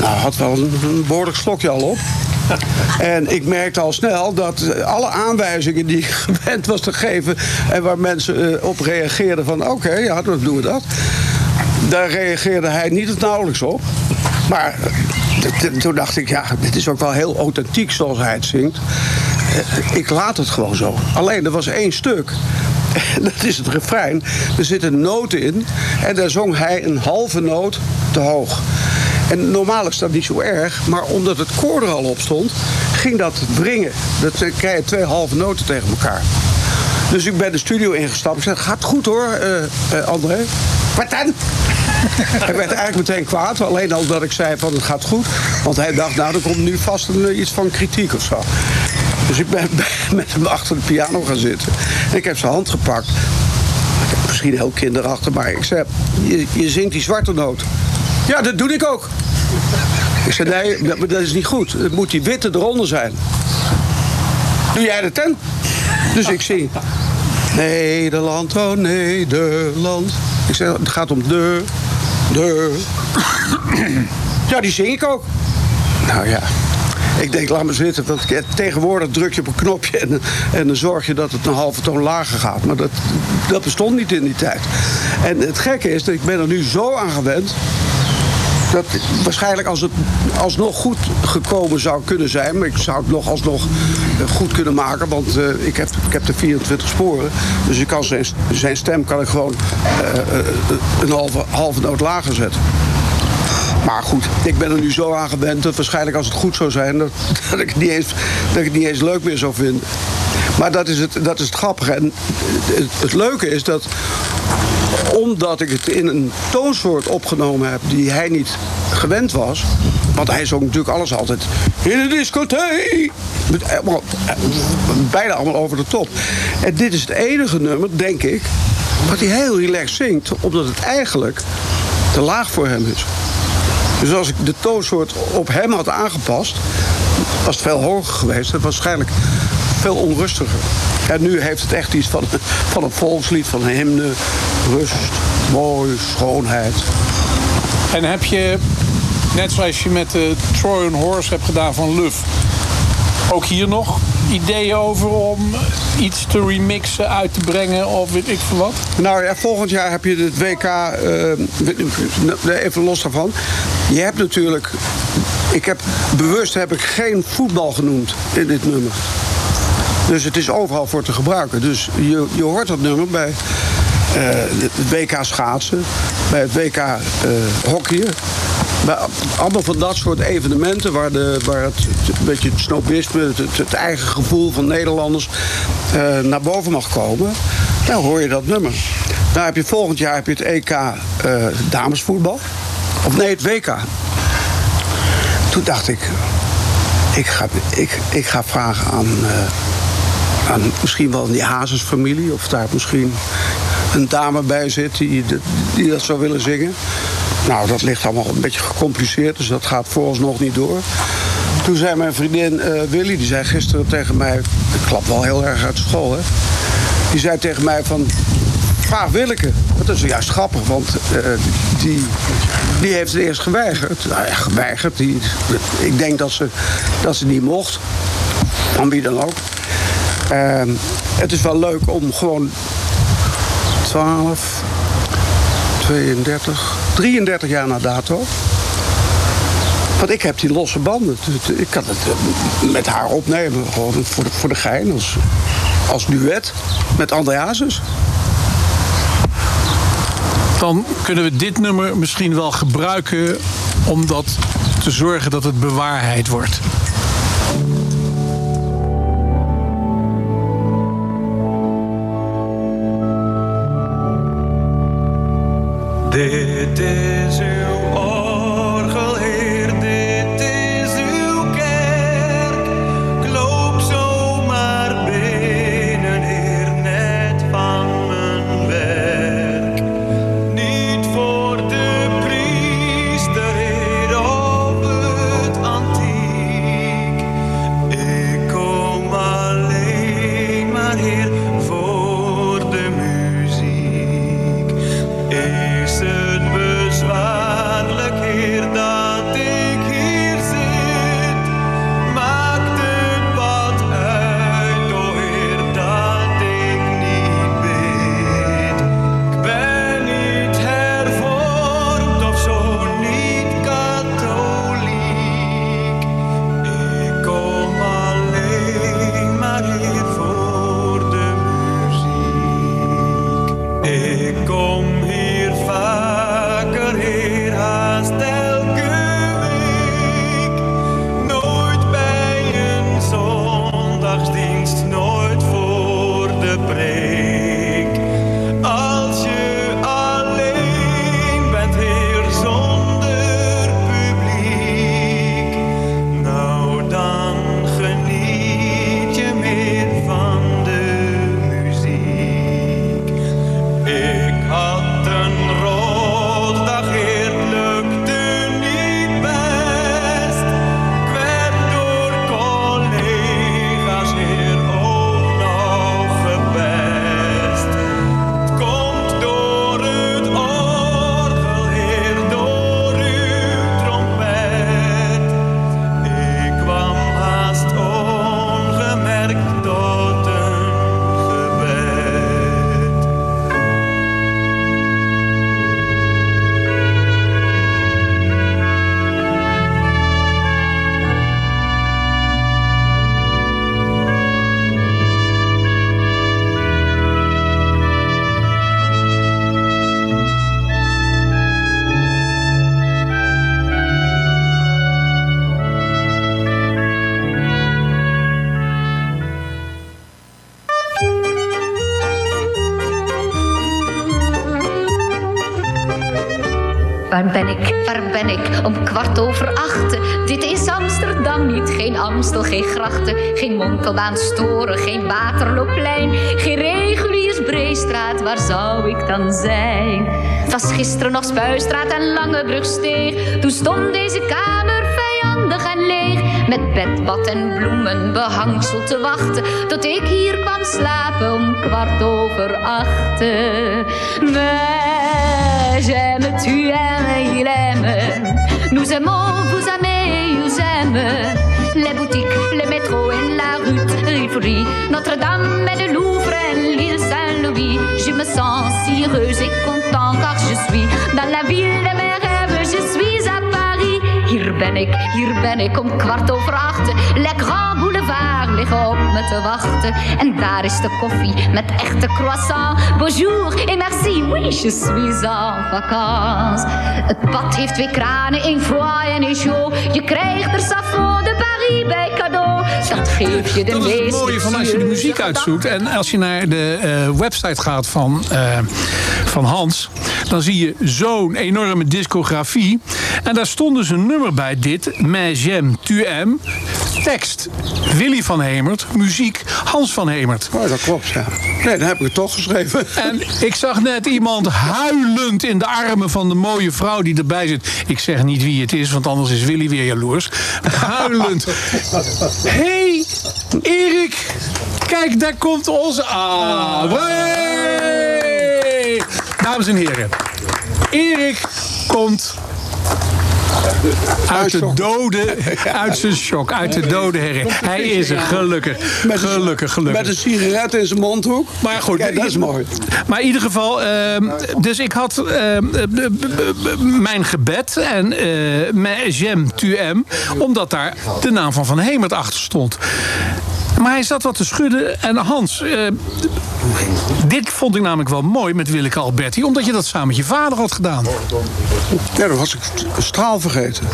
Nou, had wel een, behoorlijk slokje al op. En ik merkte al snel dat eh, alle aanwijzingen die ik gewend was te geven... en waar mensen op reageerden van oké, ja, dan doen we dat. Daar reageerde hij niet of nauwelijks op. Maar toen dacht ik, ja, dit is ook wel heel authentiek zoals hij het zingt. Eh, Ik laat het gewoon zo. Alleen, er was één stuk. Dat is het refrein. Er zit een noot in. En daar zong hij een halve noot te hoog. En normaal is dat niet zo erg. Maar omdat het koor er al op stond, ging dat wringen. Dat eh, krijg je twee halve noten tegen elkaar. Dus ik ben de studio ingestapt. Ik zei, gaat goed hoor, eh, eh, André. Wat dan? hij werd eigenlijk meteen kwaad. Alleen al dat ik zei van het gaat goed. Want hij dacht, nou er komt nu vast een, eh, iets van kritiek of zo. Dus ik ben met hem achter de piano gaan zitten. En ik heb zijn hand gepakt. Misschien heel kinderachtig, maar ik zei, je, je zingt die zwarte noot. Ja, dat doe ik ook. Ik zei, nee, dat, is niet goed. Het moet die witte eronder zijn. Doe jij dat dan? Dus ik zing. Nederland, oh Nederland. Ik zeg, het gaat om de, de. Ja, die zing ik ook. Nou ja, ik denk, laat maar zitten. Want tegenwoordig druk je op een knopje en, en dan zorg je dat het een halve toon lager gaat. Maar dat, dat bestond niet in die tijd. En het gekke is dat ik ben er nu zo aan gewend dat waarschijnlijk als het alsnog goed gekomen zou kunnen zijn... maar ik zou het nog alsnog eh, goed kunnen maken... want eh, ik, heb, ik heb de 24 sporen. Dus ik kan zijn, zijn stem kan ik gewoon eh, een halve, halve noot lager zetten. Maar goed, ik ben er nu zo aan gewend dat waarschijnlijk als het goed zou zijn... dat, dat, ik, het niet eens, dat ik het niet eens leuk meer zou vinden. Maar dat is het, dat is het grappige. En het leuke is dat omdat ik het in een toonsoort opgenomen heb die hij niet gewend was. Want hij zong natuurlijk alles altijd in de discotheek. Eh, bijna allemaal over de top. En dit is het enige nummer, denk ik, wat hij heel relaxed zingt. Omdat het eigenlijk te laag voor hem is. Dus als ik de toonsoort op hem had aangepast, was het veel hoger geweest. Het was waarschijnlijk veel onrustiger. En nu heeft het echt iets van, van een volkslied, van een hymne. Rust, mooi, schoonheid. En heb je, net zoals je met de Trojan Horse hebt gedaan van Luf... ook hier nog ideeën over om iets te remixen, uit te brengen of weet ik veel wat? Nou ja, volgend jaar heb je het WK, eh, even los daarvan. Je hebt natuurlijk, ik heb, bewust heb ik geen voetbal genoemd in dit nummer. Dus het is overal voor te gebruiken. Dus je, je hoort dat nummer bij eh, het WK schaatsen, bij het WK eh hockeyen. Bij allemaal van dat soort evenementen waar, de, waar het, een beetje het snobisme, het, eigen gevoel van Nederlanders eh, naar boven mag komen. Dan hoor je dat nummer. Dan heb je volgend jaar heb je het EK eh, damesvoetbal. Of nee, het WK. Toen dacht ik, ik ga, ik, ik ga vragen aan, eh, aan misschien wel die Hazes familie of daar misschien een dame bij zit die, die dat zou willen zingen. Nou, dat ligt allemaal een beetje gecompliceerd, dus dat gaat vooralsnog niet door. Toen zei mijn vriendin eh, Willy, die zei gisteren tegen mij... Ik klap wel heel erg uit school, hè. Die zei tegen mij van... Vraag Willeke. Dat is juist grappig, want eh, die, die heeft het eerst geweigerd. Nou ja, geweigerd. Die, ik denk dat ze, dat ze niet mocht. Van wie dan ook. Ehm, het is wel leuk om gewoon 12, 32, 33 jaar na dato. Want ik heb die losse banden. Ik kan het eh, met haar opnemen. Gewoon voor de, voor de gein. Als, als duet. Met André Hazes. Dan kunnen we dit nummer misschien wel gebruiken om dat te zorgen dat het bewaarheid wordt. Dit is Amstel, geen grachten. Geen Montelbaan storen. Geen Waterloopplein. Geen reguliers Breestraat. Waar zou ik dan zijn? Was gisteren nog Spuistraat en Langebrugsteeg. Toen stond deze kamer vijandig en leeg. Met bed, bad en bloemen behangsel te wachten. Tot ik hier kwam slapen om kwart over acht. Mais j'aime, tu aimes, il aime. Nous aimons, vous aimez, vous aime. Les boutiques, les métros et la rue Rivoli, Notre-Dame et le Louvre et l'île Saint-Louis. Je me sens si heureuse et content car je suis dans la ville de mes rêves. Je suis à Paris. Hier ben ik, hier ben ik om kwart over acht. Le Grand Boulevard liggen op me te wachten. En daar is de koffie met echte croissant. Bonjour et merci, oui, je suis en vacances. Het bad heeft twee kranen, één froid en één chaud. Je krijgt er Savon de Paris bij cadeau. Dat geef je de Dat is het mooie van als je de muziek uitzoekt. En als je naar de eh, website gaat van, eh, van Hans. Dan zie je zo'n enorme discografie. En daar stond dus een nummer bij dit. Mais j'aime, tu aimes. Tekst Willy van Hemert, muziek Hans van Hemert. Oh, dat klopt, ja. Nee, dan heb ik het toch geschreven. En ik zag net iemand huilend in de armen van de mooie vrouw die erbij zit. Ik zeg niet wie het is, want anders is Willy weer jaloers. Huilend. hey, Erik. Kijk, daar komt onze... Ah. Dames en heren. Erik komt uit de dode, uit zijn shock, uit de dode herinnering. Hij is er, gelukkig. Gelukkig, gelukkig. Met een sigaret in zijn mondhoek. Maar goed, Kijk, dat is mooi. Maar in ieder geval, ehm, dus ik had ehm, b- mijn gebed en eh mijn j'aime, tu aimes, omdat daar de naam van Van Hemert achter stond. Maar hij zat wat te schudden. En Hans, eh, dit vond ik namelijk wel mooi met Willeke Alberti, omdat je dat samen met je vader had gedaan. Ja, dat was ik straal vergeten.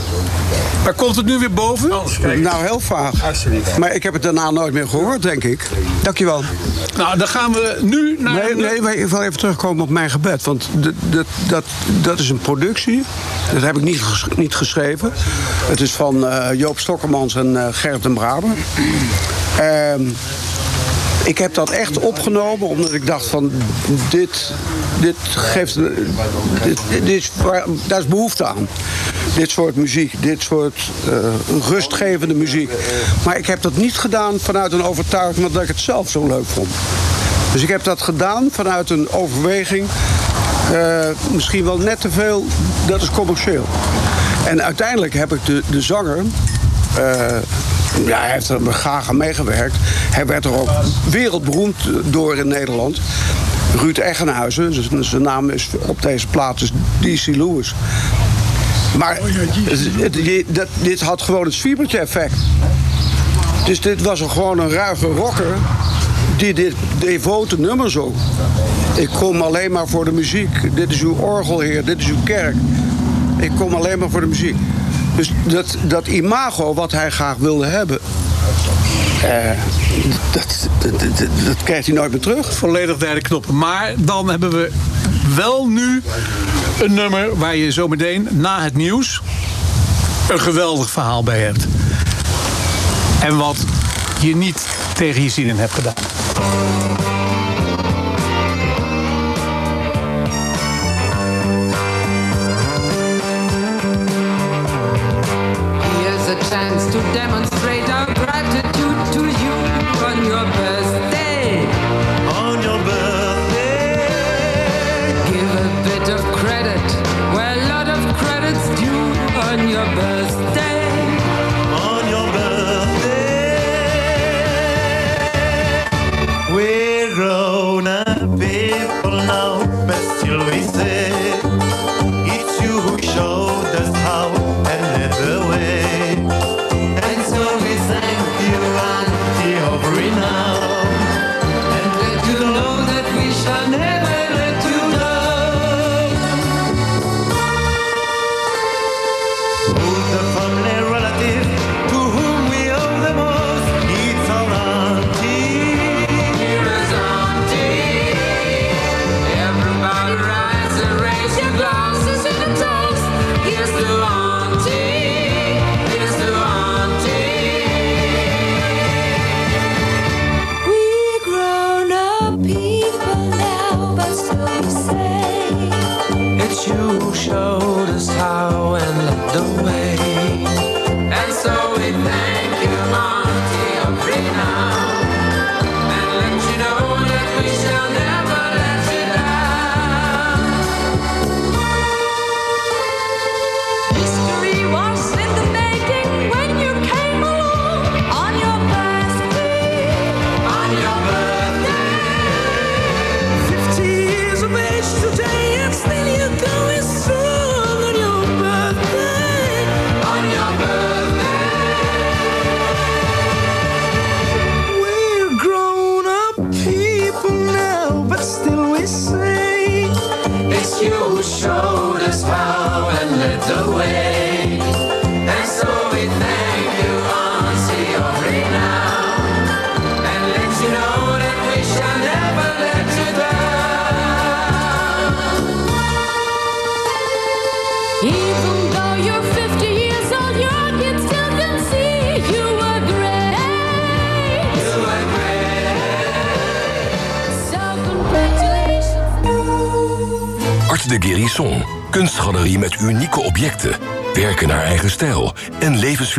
Maar komt het nu weer boven? Nou, heel vaag. Maar ik heb het daarna nooit meer gehoord, denk ik. Dankjewel. Nou, dan gaan we nu naar... Nee, nee, maar ik wil even terugkomen op mijn gebed. Want dat, dat, dat, dat is een productie. Dat heb ik niet, ges- niet geschreven. Het is van eh, Joop Stokkermans en eh, Gerrit den Braber. Ehm, ik heb dat echt opgenomen omdat ik dacht van dit, dit geeft dit, dit is, daar is behoefte aan. Dit soort muziek, dit soort eh, rustgevende muziek. Maar ik heb dat niet gedaan vanuit een overtuiging omdat ik het zelf zo leuk vond. Dus ik heb dat gedaan vanuit een overweging. eh, misschien wel net te veel, dat is commercieel. En uiteindelijk heb ik de, de zanger. eh, ja, hij heeft er graag aan meegewerkt. Hij werd er ook wereldberoemd door in Nederland. Ruud Eggenhuizen, zijn- zijn naam is op deze plaat is DC Lewis. Maar dit had gewoon het zwiebertje effect. Dus dit was gewoon een ruige rocker die dit devote nummer zong. Ik kom alleen maar voor de muziek. Dit is uw orgelheer, dit is uw kerk. Ik kom alleen maar voor de muziek. Dus dat, dat imago wat hij graag wilde hebben... eh, dat, dat, dat, krijgt hij nooit meer terug. volledig derde knoppen. Maar dan hebben we wel nu een nummer waar je zometeen na het nieuws een geweldig verhaal bij hebt. En wat je niet tegen je zin in hebt gedaan.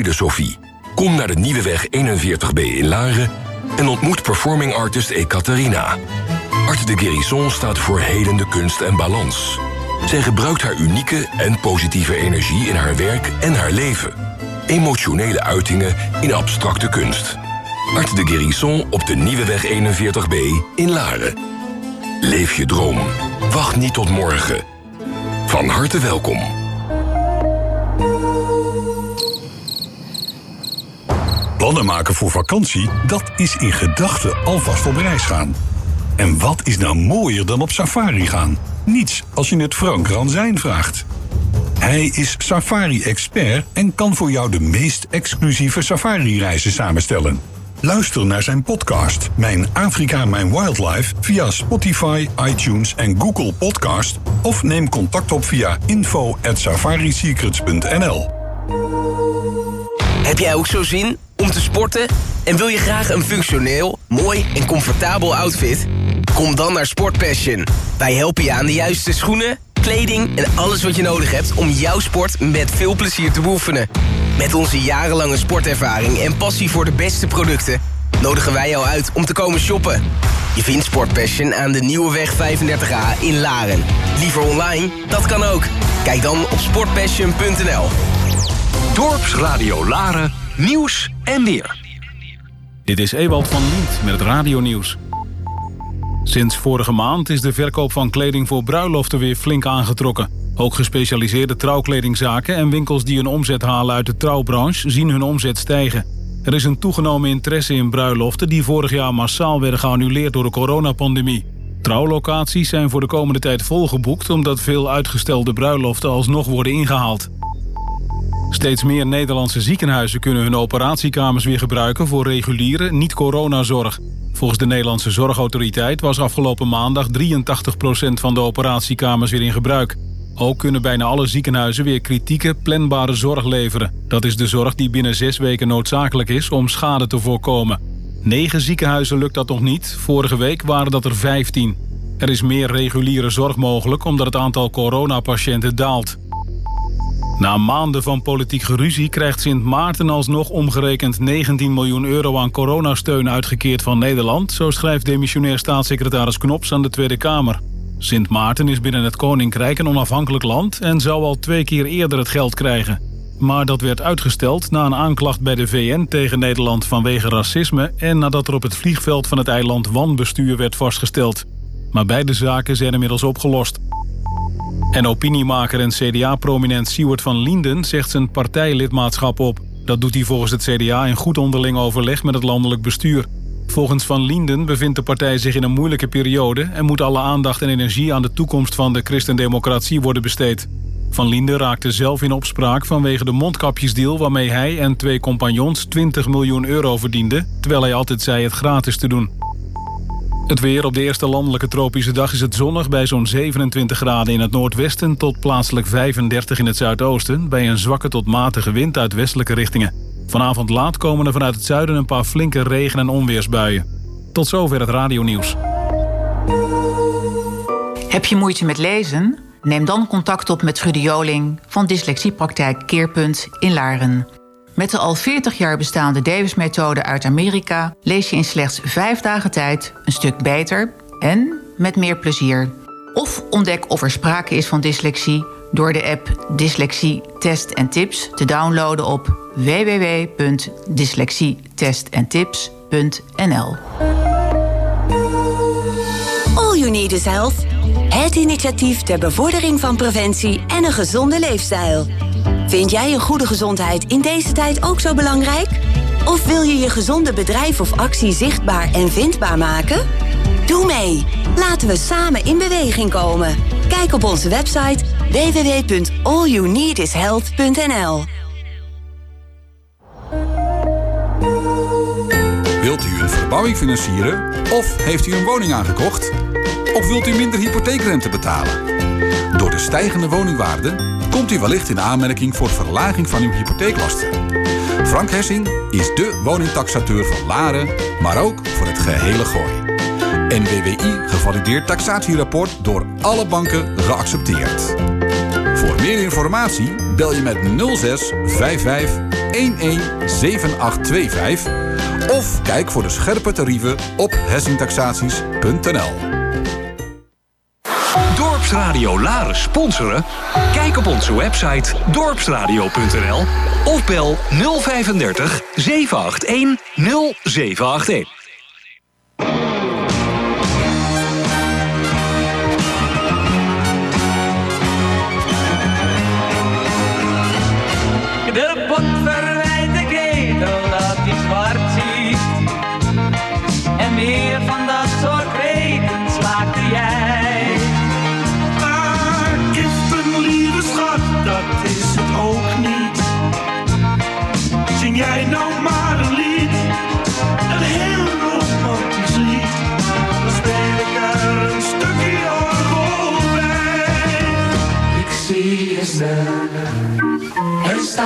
En levensfilosofie. Kom naar de Nieuwe Weg 41b in Laren en ontmoet performing artist Ekaterina. Art de Guérison staat voor helende kunst en balans. Zij gebruikt haar unieke en positieve energie in haar werk en haar leven. Emotionele uitingen in abstracte kunst. Art de Guérison op de Nieuwe Weg 41b in Laren. Leef je droom. Wacht niet tot morgen. Van harte welkom. Plannen maken voor vakantie, dat is in gedachten alvast op reis gaan. En wat is nou mooier dan op safari gaan? Niets als je het Frank Ranzijn vraagt. Hij is safari-expert en kan voor jou de meest exclusieve safari-reizen samenstellen. Luister naar zijn podcast Mijn Afrika, Mijn Wildlife via Spotify, iTunes en Google Podcast of neem contact op via info@safarisecrets.nl. Heb jij ook zo zin sporten? En wil je graag een functioneel, mooi en comfortabel outfit? Kom dan naar Sport Passion. Wij helpen je aan de juiste schoenen, kleding en alles wat je nodig hebt om jouw sport met veel plezier te beoefenen. Met onze jarenlange sportervaring en passie voor de beste producten nodigen wij jou uit om te komen shoppen. Je vindt Sport Passion aan de Nieuwe Weg 35A in Laren. Liever online? Dat kan ook. Kijk dan op sportpassion.nl. Dorpsradio Laren, nieuws en weer. Dit is Ewald van Lient met het radionieuws. Sinds vorige maand is de verkoop van kleding voor bruiloften weer flink aangetrokken. Ook gespecialiseerde trouwkledingzaken en winkels die een omzet halen uit de trouwbranche zien hun omzet stijgen. Er is een toegenomen interesse in bruiloften die vorig jaar massaal werden geannuleerd door de coronapandemie. Trouwlocaties zijn voor de komende tijd volgeboekt omdat veel uitgestelde bruiloften alsnog worden ingehaald. Steeds meer Nederlandse ziekenhuizen kunnen hun operatiekamers weer gebruiken voor reguliere, niet-coronazorg. Volgens de Nederlandse Zorgautoriteit was afgelopen maandag 83% van de operatiekamers weer in gebruik. Ook kunnen bijna alle ziekenhuizen weer kritieke, planbare zorg leveren. Dat is de zorg die binnen zes weken noodzakelijk is om schade te voorkomen. Negen ziekenhuizen lukt dat nog niet. Vorige week waren dat er 15. Er is meer reguliere zorg mogelijk omdat het aantal coronapatiënten daalt. Na maanden van politiek geruzie krijgt Sint Maarten alsnog omgerekend 19 miljoen euro aan coronasteun uitgekeerd van Nederland, zo schrijft demissionair staatssecretaris Knops aan de Tweede Kamer. Sint Maarten is binnen het Koninkrijk een onafhankelijk land en zou al twee keer eerder het geld krijgen. Maar dat werd uitgesteld na een aanklacht bij de VN tegen Nederland vanwege racisme en nadat er op het vliegveld van het eiland wanbestuur werd vastgesteld. Maar beide zaken zijn inmiddels opgelost. En opiniemaker en CDA-prominent Siewert van Lienden zegt zijn partijlidmaatschap op. Dat doet hij volgens het CDA in goed onderling overleg met het landelijk bestuur. Volgens Van Lienden bevindt de partij zich in een moeilijke periode... en moet alle aandacht en energie aan de toekomst van de christendemocratie worden besteed. Van Lienden raakte zelf in opspraak vanwege de mondkapjesdeal... waarmee hij en twee compagnons 20 miljoen euro verdienden... terwijl hij altijd zei het gratis te doen. Het weer op de eerste landelijke tropische dag is het zonnig bij zo'n 27 graden in het noordwesten tot plaatselijk 35 in het zuidoosten bij een zwakke tot matige wind uit westelijke richtingen. Vanavond laat komen er vanuit het zuiden een paar flinke regen- en onweersbuien. Tot zover het radionieuws. Heb je moeite met lezen? Neem dan contact op met Trudy Joling van Dyslexiepraktijk Keerpunt in Laren. Met de al 40 jaar bestaande Davis-methode uit Amerika lees je in slechts 5 dagen tijd een stuk beter en met meer plezier. Of ontdek of er sprake is van dyslexie door de app Dyslexie Test en Tips te downloaden op www.dyslexietestentips.nl. All You Need is Health. Het initiatief ter bevordering van preventie en een gezonde leefstijl. Vind jij een goede gezondheid in deze tijd ook zo belangrijk? Of wil je je gezonde bedrijf of actie zichtbaar en vindbaar maken? Doe mee. Laten we samen in beweging komen. Kijk op onze website www.allyouneedishealth.nl. Wilt u een verbouwing financieren of heeft u een woning aangekocht? Of wilt u minder hypotheekrente betalen? Door de stijgende woningwaarde komt u wellicht in aanmerking voor verlaging van uw hypotheeklasten. Frank Hessing is de woningtaxateur van Laren, maar ook voor het gehele Gooi. En WWI gevalideerd taxatierapport door alle banken geaccepteerd. Voor meer informatie bel je met 06 55 11 7825 of kijk voor de scherpe tarieven op hessingtaxaties.nl. Dorpsradio Laren sponsoren? Kijk op onze website dorpsradio.nl of bel 035 781 0781.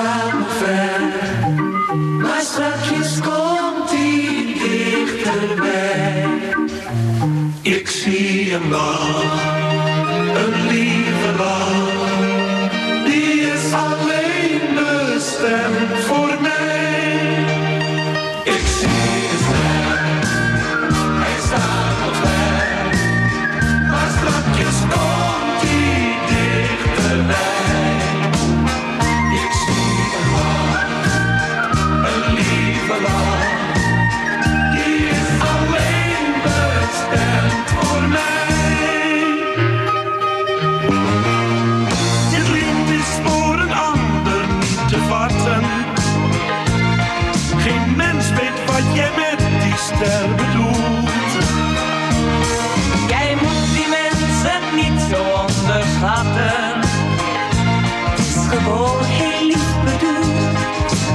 Nog. Maar strakjes komt hij dichterbij. Ik zie hem lach, een lieve lach. Die is alleen bestemd voor bedoelt. Jij moet die mensen niet zo onderschatten. Het is gewoon heel lief bedoeld,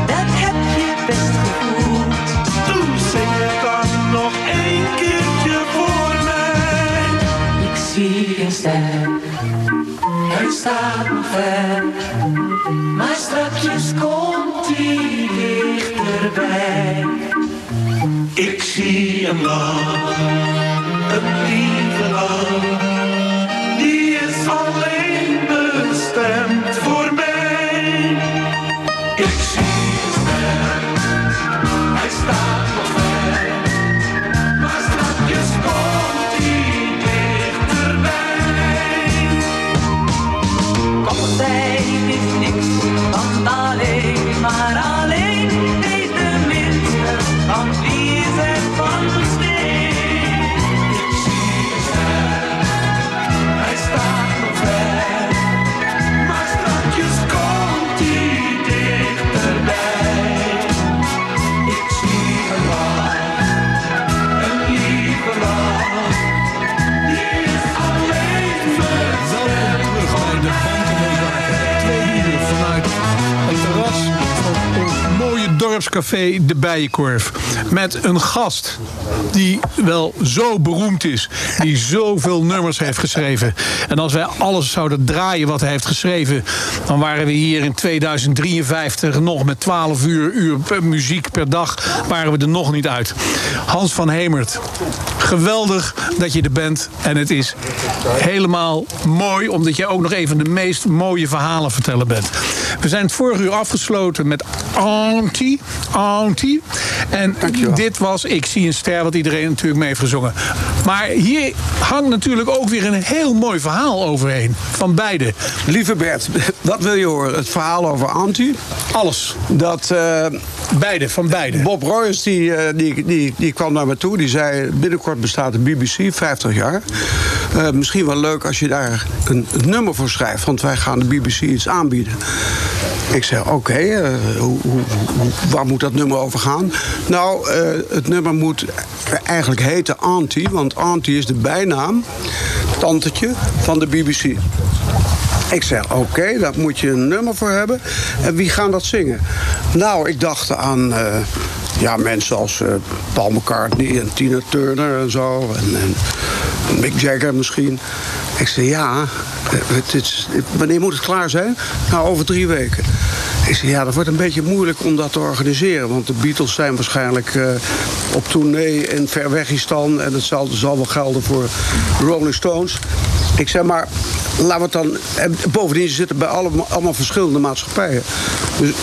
dat heb je best gevoeld. Doe zing het dan nog één keertje voor mij. Ik zie een ster, hij staat nog ver. Maar strakjes komt hij dichterbij. Ik zie hem lach, een lieve lach. Die is alleen dorpscafé De Bijenkorf. Met een gast die wel zo beroemd is. Die zoveel nummers heeft geschreven. En als wij alles zouden draaien wat hij heeft geschreven... dan waren we hier in 2053 nog met 12 uur, uur muziek per dag... waren we er nog niet uit. Hans van Hemert, geweldig dat je er bent. En het is helemaal mooi, omdat jij ook nog een van de meest mooie verhalen vertellen bent. We zijn het vorige uur afgesloten met Auntie. Auntie. En dit was Ik zie een ster, wat iedereen natuurlijk mee heeft gezongen. Maar hier hangt natuurlijk ook weer een heel mooi verhaal overheen. Van beide. Lieve Bert, wat wil je horen? Het verhaal over Anti? Alles. Dat, beide, van beide. Bob Royce die, eh, die, die, die kwam naar me toe. Die zei, binnenkort bestaat de BBC, 50 jaar. Eh, misschien wel leuk als je daar een, een nummer voor schrijft. Want wij gaan de BBC iets aanbieden. Ik zei, oké, eh, waar moet dat nummer over gaan? Nou, eh, het nummer moet eigenlijk heten Auntie. Want Auntie is de bijnaam, tantetje, van de BBC. Ik zeg, oké, daar moet je een nummer voor hebben. En wie gaan dat zingen? Nou, ik dacht aan eh, ja, mensen als Paul McCartney en Tina Turner en zo. En, en Mick Jagger misschien. Ik zei, ja, eh, het wanneer moet het klaar zijn? Nou, over drie weken. Ik zei, ja, dat wordt een beetje moeilijk om dat te organiseren. Want de Beatles zijn waarschijnlijk eh, op tournee in Verwegistan. En dat zal, zal wel gelden voor Rolling Stones. Ik zei, maar laten we het dan... En bovendien, ze zitten bij allemaal, allemaal verschillende maatschappijen. Dus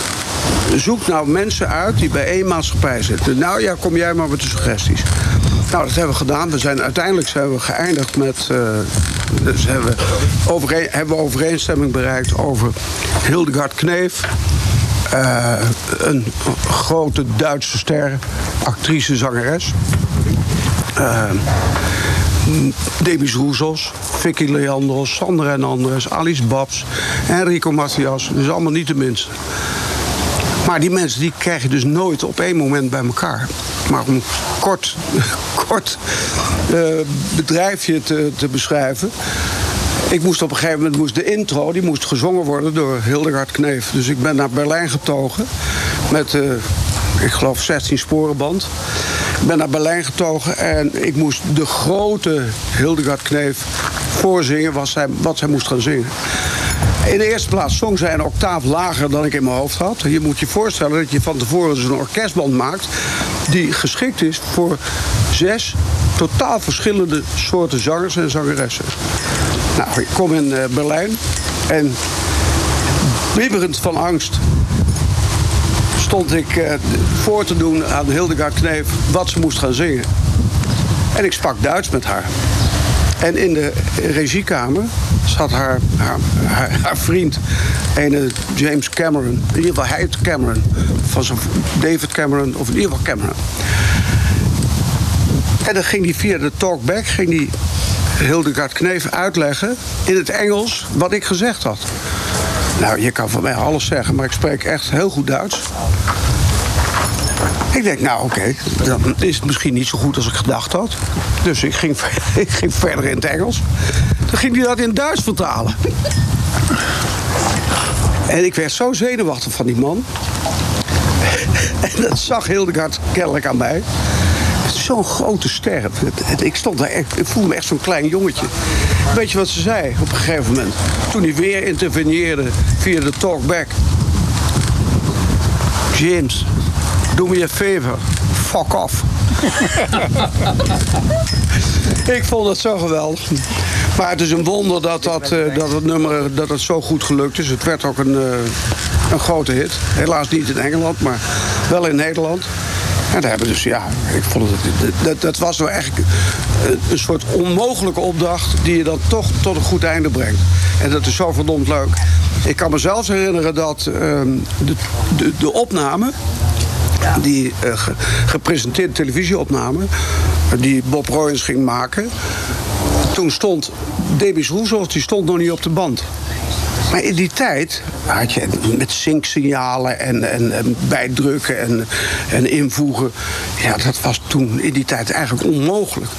zoek nou mensen uit die bij één maatschappij zitten. Nou ja, kom jij maar met de suggesties. Nou, dat hebben we gedaan. We zijn, uiteindelijk zijn we geëindigd met... eh, dus hebben we, overeen, hebben we overeenstemming bereikt over Hildegard Kneef. eh, een grote Duitse ster, actrice, zangeres. Eh, Demis Rouzos, Vicky Leandros, Sandra en Andres, Alice Babs, Enrico Matthias. Dus allemaal niet de minste. Maar die mensen die krijg je dus nooit op één moment bij elkaar. Maar om kort, kort eh, bedrijfje te, te beschrijven. Ik moest op een gegeven moment moest de intro die moest gezongen worden door Hildegard Kneef. Dus ik ben naar Berlijn getogen met, eh, ik geloof, 16 sporenband. Ik ben naar Berlijn getogen en ik moest de grote Hildegard Kneef voorzingen wat zij, wat zij moest gaan zingen. In de eerste plaats zong zij een octaaf lager dan ik in mijn hoofd had. Je moet je voorstellen dat je van tevoren dus een orkestband maakt... die geschikt is voor zes totaal verschillende soorten zangers en zangeressen. Nou, ik kom in eh, Berlijn en bibberend van angst stond ik eh, voor te doen aan Hildegard Kneef wat ze moest gaan zingen. En ik sprak Duits met haar. En in de regiekamer zat haar, haar, haar, vriend, ene James Cameron. In ieder geval heet Cameron. Van David Cameron, of in ieder geval Cameron. En dan ging hij via de talkback, ging hij Hildegard Kneef uitleggen in het Engels wat ik gezegd had. Nou, je kan van mij alles zeggen, maar ik spreek echt heel goed Duits. Ik denk, nou oké, dan is het misschien niet zo goed als ik gedacht had. Dus ik ging, ik ging verder in het Engels. Toen ging hij dat in Duits vertalen. En ik werd zo zenuwachtig van die man. En dat zag Hildegard kennelijk aan mij. Zo'n grote ster. Ik, stond daar echt, ik voelde me echt zo'n klein jongetje. Weet je wat ze zei op een gegeven moment? Toen hij weer interveneerde via de talkback. James, doe me a favor. Fuck off. ik vond het zo geweldig. Maar het is een wonder dat, dat, eh, dat het nummer dat het zo goed gelukt is. Het werd ook een, eh, een grote hit. Helaas niet in Engeland, maar wel in Nederland. En daar hebben dus, ja, ik vond het, dat, dat was nou eigenlijk een, soort onmogelijke opdracht... die je dan toch tot een goed einde brengt. En dat is zo verdomd leuk. Ik kan me zelfs herinneren dat ehm, de, de, de opname die ge- gepresenteerde televisieopname... die Bob Royens ging maken... toen stond Demis Rousseff, die stond nog niet op de band. Maar in die tijd had je met sync-signalen en, en, en bijdrukken en, en invoegen... ja, dat was toen in die tijd eigenlijk onmogelijk.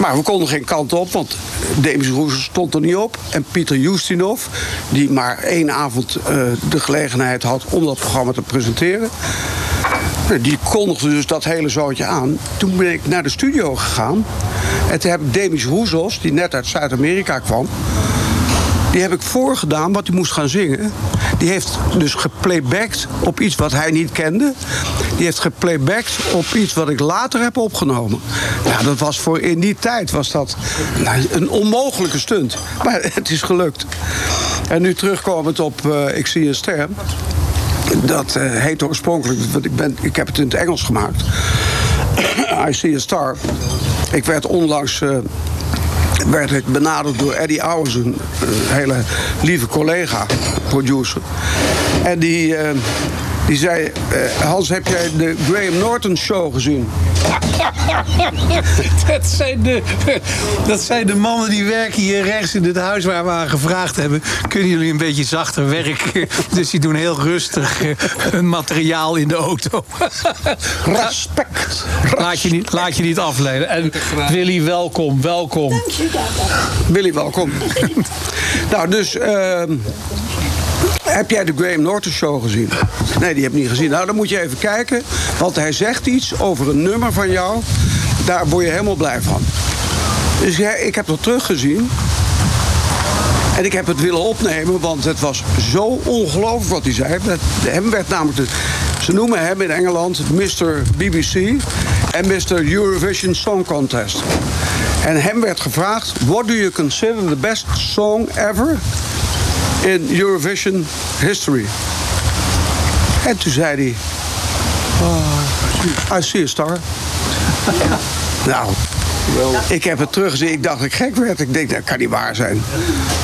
Maar we konden geen kant op, want Demis Rousseff stond er niet op. En Pieter Justinov, die maar één avond eh, de gelegenheid had om dat programma te presenteren... nou, die kondigde dus dat hele zootje aan. Toen ben ik naar de studio gegaan. En toen heb ik Demis Roussos, die net uit Zuid-Amerika kwam... Die heb ik voorgedaan wat hij moest gaan zingen. Die heeft dus geplaybacked op iets wat hij niet kende. Die heeft geplaybacked op iets wat ik later heb opgenomen. Ja, dat was voor in die tijd was dat nou, een onmogelijke stunt. Maar het is gelukt. En nu terugkomend op eh, Ik zie een ster. Dat eh, heet oorspronkelijk, want ik, ben, ik heb het in het Engels gemaakt. I see a star. Ik werd onlangs eh, werd ik benaderd door Eddie Owens, een eh, hele lieve collega, producer. En die, eh, die zei, eh, Hans, heb jij de Graham Norton show gezien? dat, zijn de, dat zijn de mannen die werken hier rechts in het huis waar we aan gevraagd hebben. Kunnen jullie een beetje zachter werken? Dus die doen heel rustig eh, hun materiaal in de auto. Respect. Laat je niet, laat je niet afleiden. En Willy, welkom, welkom. Willy, welkom. nou, dus... ehm, heb jij de Graham Norton show gezien? Nee, die heb ik niet gezien. Nou, dan moet je even kijken. Want hij zegt iets over een nummer van jou. Daar word je helemaal blij van. Dus ik heb dat teruggezien. En ik heb het willen opnemen, want het was zo ongelooflijk wat hij zei. Hem werd namelijk ze noemen hem in Engeland Mr. BBC en Mr. Eurovision Song Contest. En hem werd gevraagd: What do you consider the best song ever in Eurovision history? En toen zei hij: oh, I see a star. Nou, ik heb het teruggezien. Ik dacht dat ik gek werd. Ik denk, dat kan niet waar zijn.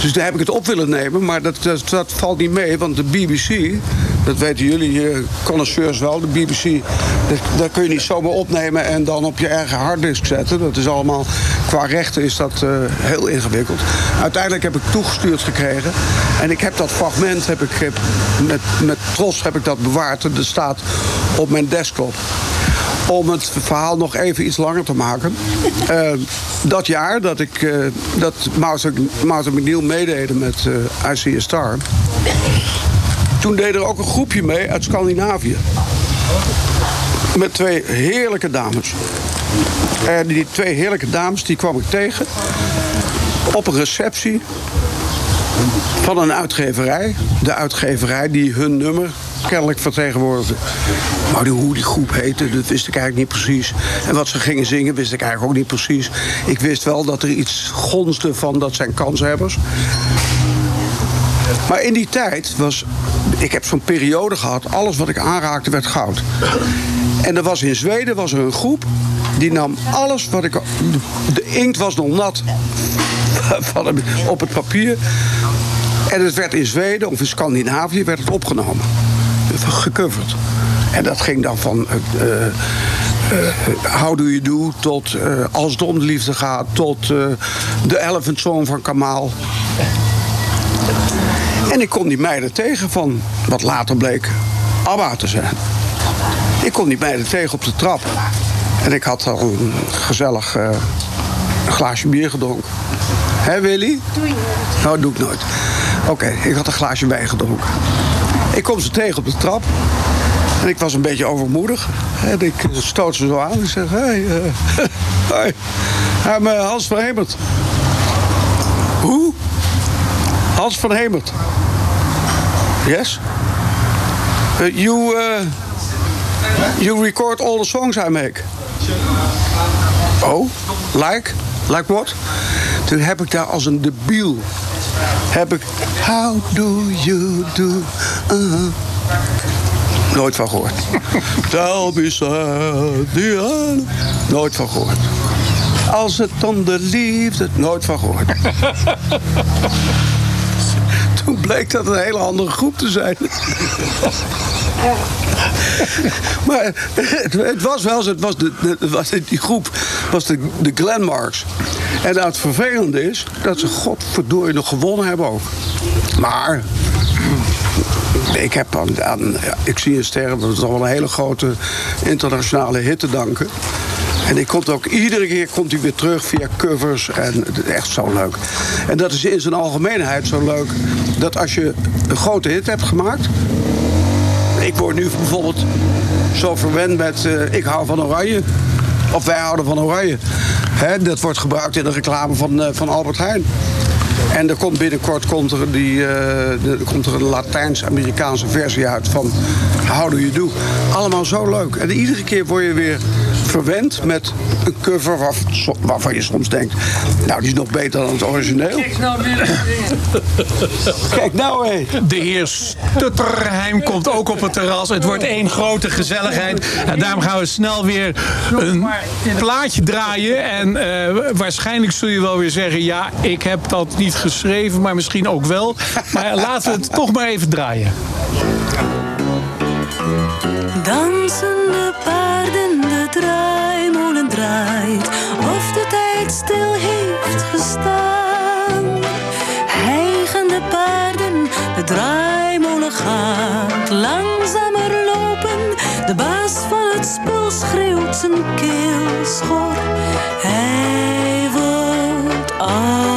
Dus daar heb ik het op willen nemen. Maar dat, dat, valt niet mee. Want de BBC, dat weten jullie eh, connoisseurs wel. De BBC, dat, kun je niet zomaar opnemen en dan op je eigen harddisk zetten. Dat is allemaal, qua rechten is dat eh, heel ingewikkeld. Uiteindelijk heb ik toegestuurd gekregen. En ik heb dat fragment, heb ik, met, met trots heb ik dat bewaard. En dat staat op mijn desktop om het verhaal nog even iets langer te maken. Eh, dat jaar dat ik eh, dat Martin McNeil meededen met I See a Star. Toen deed er ook een groepje mee uit Scandinavië. Met twee heerlijke dames. En die twee heerlijke dames die kwam ik tegen op een receptie van een uitgeverij. De uitgeverij die hun nummer kennelijk vertegenwoordigde. Maar hoe die groep heette, dat wist ik eigenlijk niet precies. En wat ze gingen zingen, wist ik eigenlijk ook niet precies. Ik wist wel dat er iets gonsde van dat zijn kanshebbers. Maar in die tijd was... Ik heb zo'n periode gehad, alles wat ik aanraakte werd goud. En er was in Zweden was er een groep... die nam alles wat ik... De, inkt was nog nat van op het papier. En het werd in Zweden of in Scandinavië werd het opgenomen. Gecoverd. En dat ging dan van... eh, eh, How Do You Do tot eh, Als het om de liefde gaat... tot eh, de Elephant Song van Kamal. En ik kom die meiden tegen van wat later bleek ABBA te zijn. Ik kom die meiden tegen op de trap. En ik had al een gezellig eh, een glaasje bier gedronken. Hé Willy? Doe je nooit. Nou, doe ik nooit. Oké, ik had een glaasje wijn gedronken. Ik kom ze tegen op de trap. En ik was een beetje overmoedig. En ik stoot ze zo aan. Ik zeg, hey, eh, hi. I'm eh, Hans van Hemert. Hoe? Hans van Hemert. Yes? Uh, you, uh, you record all the songs I make. Oh, like? Like what? Toen heb ik daar als een debiel... heb ik... How do you do... uh Nooit van gehoord. Tell me sad. Nooit van gehoord. Als het om de liefde... Nooit van gehoord. Toen bleek dat een hele andere groep te zijn. maar het, het was wel zo, het was de, was, die groep was de, de Glenmarks. En nou, het vervelende is dat ze godverdorie nog gewonnen hebben ook. Maar ik heb aan, ik zie een ster, dat is toch wel een hele grote internationale hit te danken. En die komt ook iedere keer komt hij weer terug via covers. En echt zo leuk. En dat is in zijn algemeenheid zo leuk. Dat als je een grote hit hebt gemaakt. Ik word nu bijvoorbeeld zo verwend met eh, Ik hou van Oranje. Of wij houden van Oranje. Hè, dat wordt gebruikt in de reclame van, eh, van Albert Heijn. En er komt binnenkort komt er, die, eh, komt er een Latijns-Amerikaanse versie uit van How Do You Do. Allemaal zo leuk. En iedere keer word je weer verwend met een cover waar- waarvan je soms denkt... nou, die is nog beter dan het origineel. Kijk nou, hé. De heer Stutterheim komt ook op het terras. Het wordt één grote gezelligheid. En daarom gaan we snel weer een plaatje draaien. En eh, waarschijnlijk zul je wel weer zeggen... ja, ik heb dat niet geschreven, maar misschien ook wel. Maar laten we het toch maar even draaien. Dansende paarden, de draaimolen draait. Of de tijd stil heeft gestaan. Hijgende paarden, de draaimolen gaat. Langzamer lopen, de baas van het spul schreeuwt zijn keel schor. Hij wordt ouder.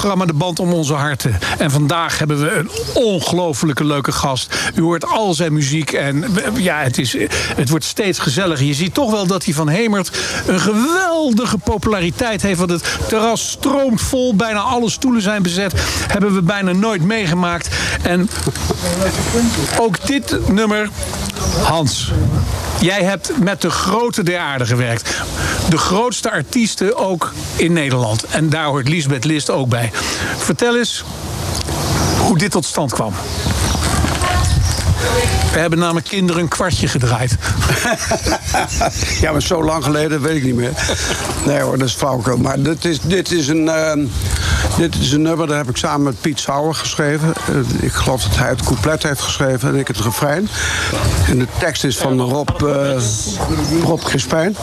De Band om onze harten. En vandaag hebben we een ongelofelijke leuke gast. U hoort al zijn muziek en ja, het, is, het wordt steeds gezelliger. Je ziet toch wel dat hij van Hemert een geweldige populariteit heeft. Want het terras stroomt vol, bijna alle stoelen zijn bezet. Hebben we bijna nooit meegemaakt. En ook dit nummer, Hans. Jij hebt met de grote der aarde gewerkt. De grootste artiesten ook in Nederland. En daar hoort Lisbeth List ook bij. Vertel eens hoe dit tot stand kwam. We hebben namelijk kinderen een kwartje gedraaid. ja, maar zo lang geleden weet ik niet meer. Nee hoor, dat is flauwekul. Maar dit is, dit is een... ehm, dit is een nummer, dat heb ik samen met Piet Sauer geschreven. Eh, ik geloof dat hij het couplet heeft geschreven en ik het refrein. En de tekst is van Rob, eh Rob Crispijn.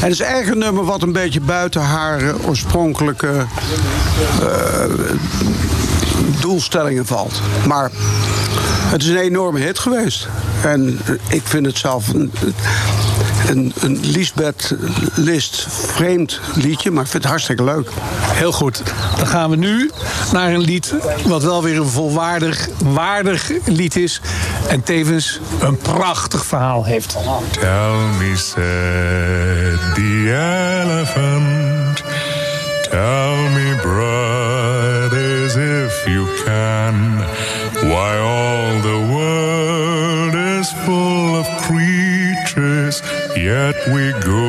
Het is eigenlijk een nummer wat een beetje buiten haar eh, oorspronkelijke eh, doelstellingen valt. Maar het is een enorme hit geweest. En ik vind het zelf een, een, Lisbeth List vreemd liedje, maar ik vind het hartstikke leuk. Heel goed. Dan gaan we nu naar een lied wat wel weer een volwaardig, waardig lied is. En tevens een prachtig verhaal heeft. Tell me, said the elephant. Tell me, brothers, if you can, why all the yet we go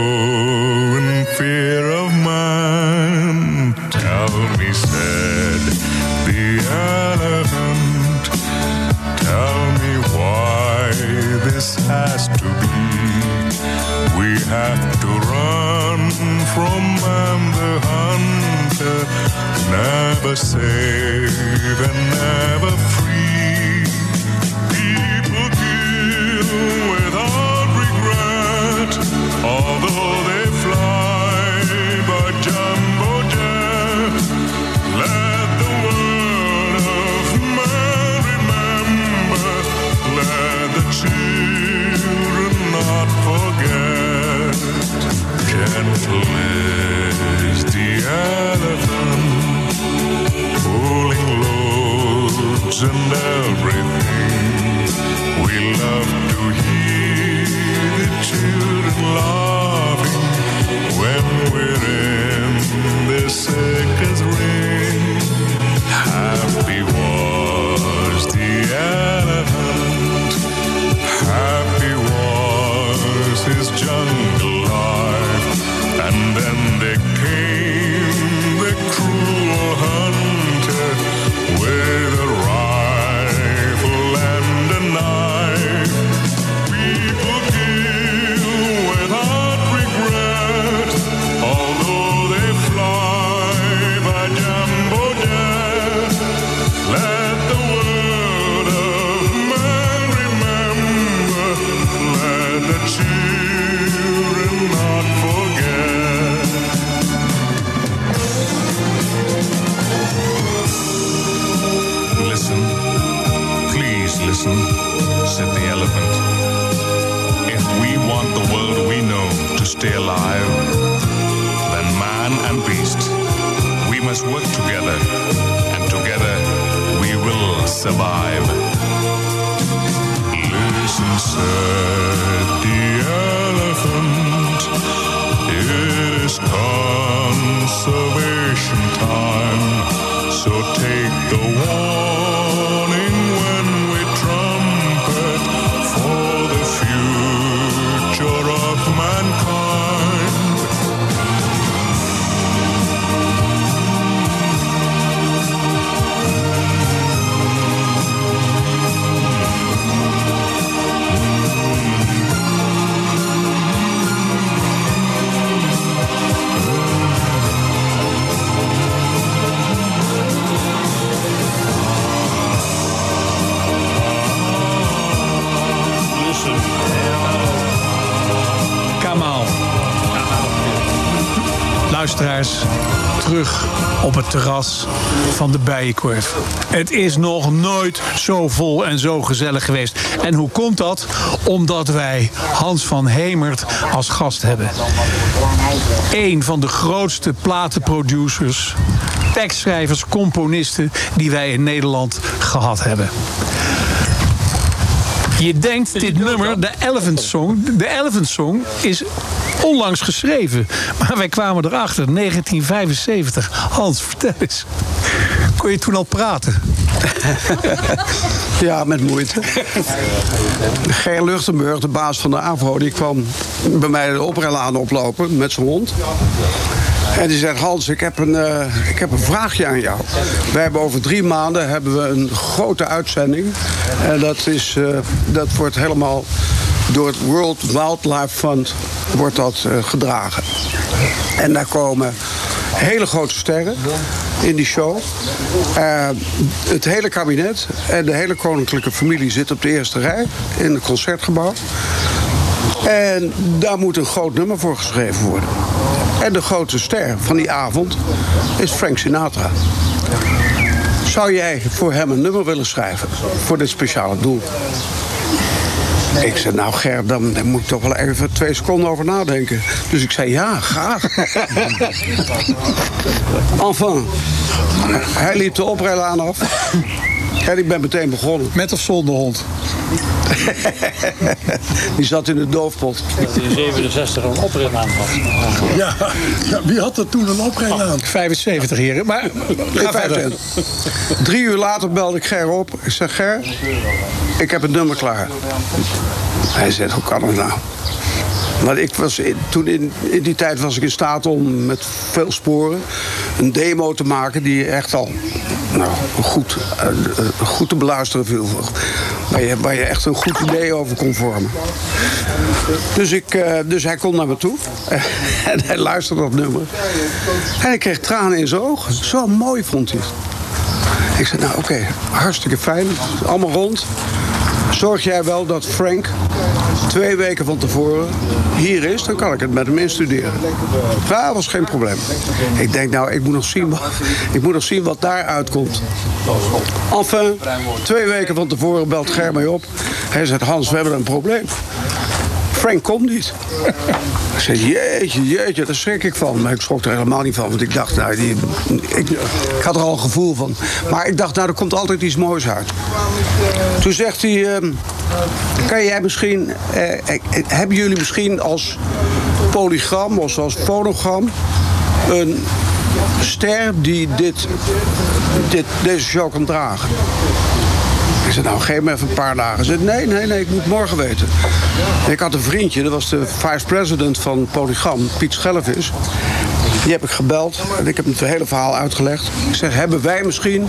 in fear of man. Tell me, said the elephant. Tell me why this has to be. We have to run from man the hunter, never safe and never and everything. We love to hear the children laughing when we're in the circus ring. Happy was the elephant. Happy was his jungle survive. Listen, said the elephant, it is conservation time. So take the warning luisteraars, terug op het terras van de Bijenkorf. Het is nog nooit zo vol en zo gezellig geweest. En hoe komt dat? Omdat wij Hans van Hemert als gast hebben. Eén van de grootste platenproducers, tekstschrijvers, componisten die wij in Nederland gehad hebben. Je denkt, dit nummer, de Elephant Song, de Elephant Song is onlangs geschreven. Maar wij kwamen erachter, 1975. Hans, vertel eens. Kon je toen al praten? Ja, met moeite. Ger Luchtenburg, de baas van de AVRO, die kwam bij mij de oprijlaan oplopen met zijn hond. En die zegt, Hans, ik heb, een, eh, ik heb een vraagje aan jou. We hebben over drie maanden hebben we een grote uitzending. En dat, is, eh, dat wordt helemaal door het World Wildlife Fund wordt dat, eh, gedragen. En daar komen hele grote sterren in die show. Eh, het hele kabinet en de hele koninklijke familie zit op de eerste rij in het concertgebouw. En daar moet een groot nummer voor geschreven worden. En de grote ster van die avond is Frank Sinatra. Zou jij voor hem een nummer willen schrijven voor dit speciale doel? Ik zei, nou Ger, dan, moet ik toch wel even twee seconden over nadenken. Dus ik zei, ja, graag. enfin, hij liep de oprijlaan af. En ik ben meteen begonnen. Met of zonder hond? Die zat in de doofpot. Dat in 67 een opritlaan had. Ja, ja, wie had er toen een oprijlaan? 75 heren. Maar ga verder. Drie uur later belde ik Ger op. Ik zeg, Ger, ik heb het nummer klaar. Hij zegt, hoe kan dat nou? Want ik was in- toen in, in die tijd was ik in staat om met veel sporen een demo te maken die echt al nou, goed, eh, eh, goed te beluisteren viel. Waar je, je echt een goed idee over kon vormen. Dus, ik, eh, dus hij komt naar me toe en hij luisterde dat nummer. En ik kreeg tranen in zijn ogen. Zo mooi vond hij het. Ik zei, nou oké, hartstikke fijn. Allemaal rond. Zorg jij wel dat Frank twee weken van tevoren hier is, dan kan ik het met hem instuderen. Dat was geen probleem. Ik denk, nou, ik moet nog zien wat, ik moet nog zien wat daaruit komt. Enfin, twee weken van tevoren belt Ger mij op. Hij zegt, Hans, we hebben een probleem. Frank komt niet. Ik zei, jeetje, jeetje, daar schrik ik van. Maar ik schrok er helemaal niet van, want ik dacht, nou, die, ik, ik had er al een gevoel van. Maar ik dacht, nou, er komt altijd iets moois uit. Toen zegt hij, ehm, kan jij misschien, eh, eh, hebben jullie misschien als polygram of als fonogram een ster die dit, dit, deze show kan dragen? Ik zei, nou, geef me even een paar dagen. Zei, nee, nee, nee, ik moet morgen weten. Ik had een vriendje, dat was de vice-president van Polygram, Piet Schellevis. Die heb ik gebeld en ik heb hem het hele verhaal uitgelegd. Ik zeg, hebben wij misschien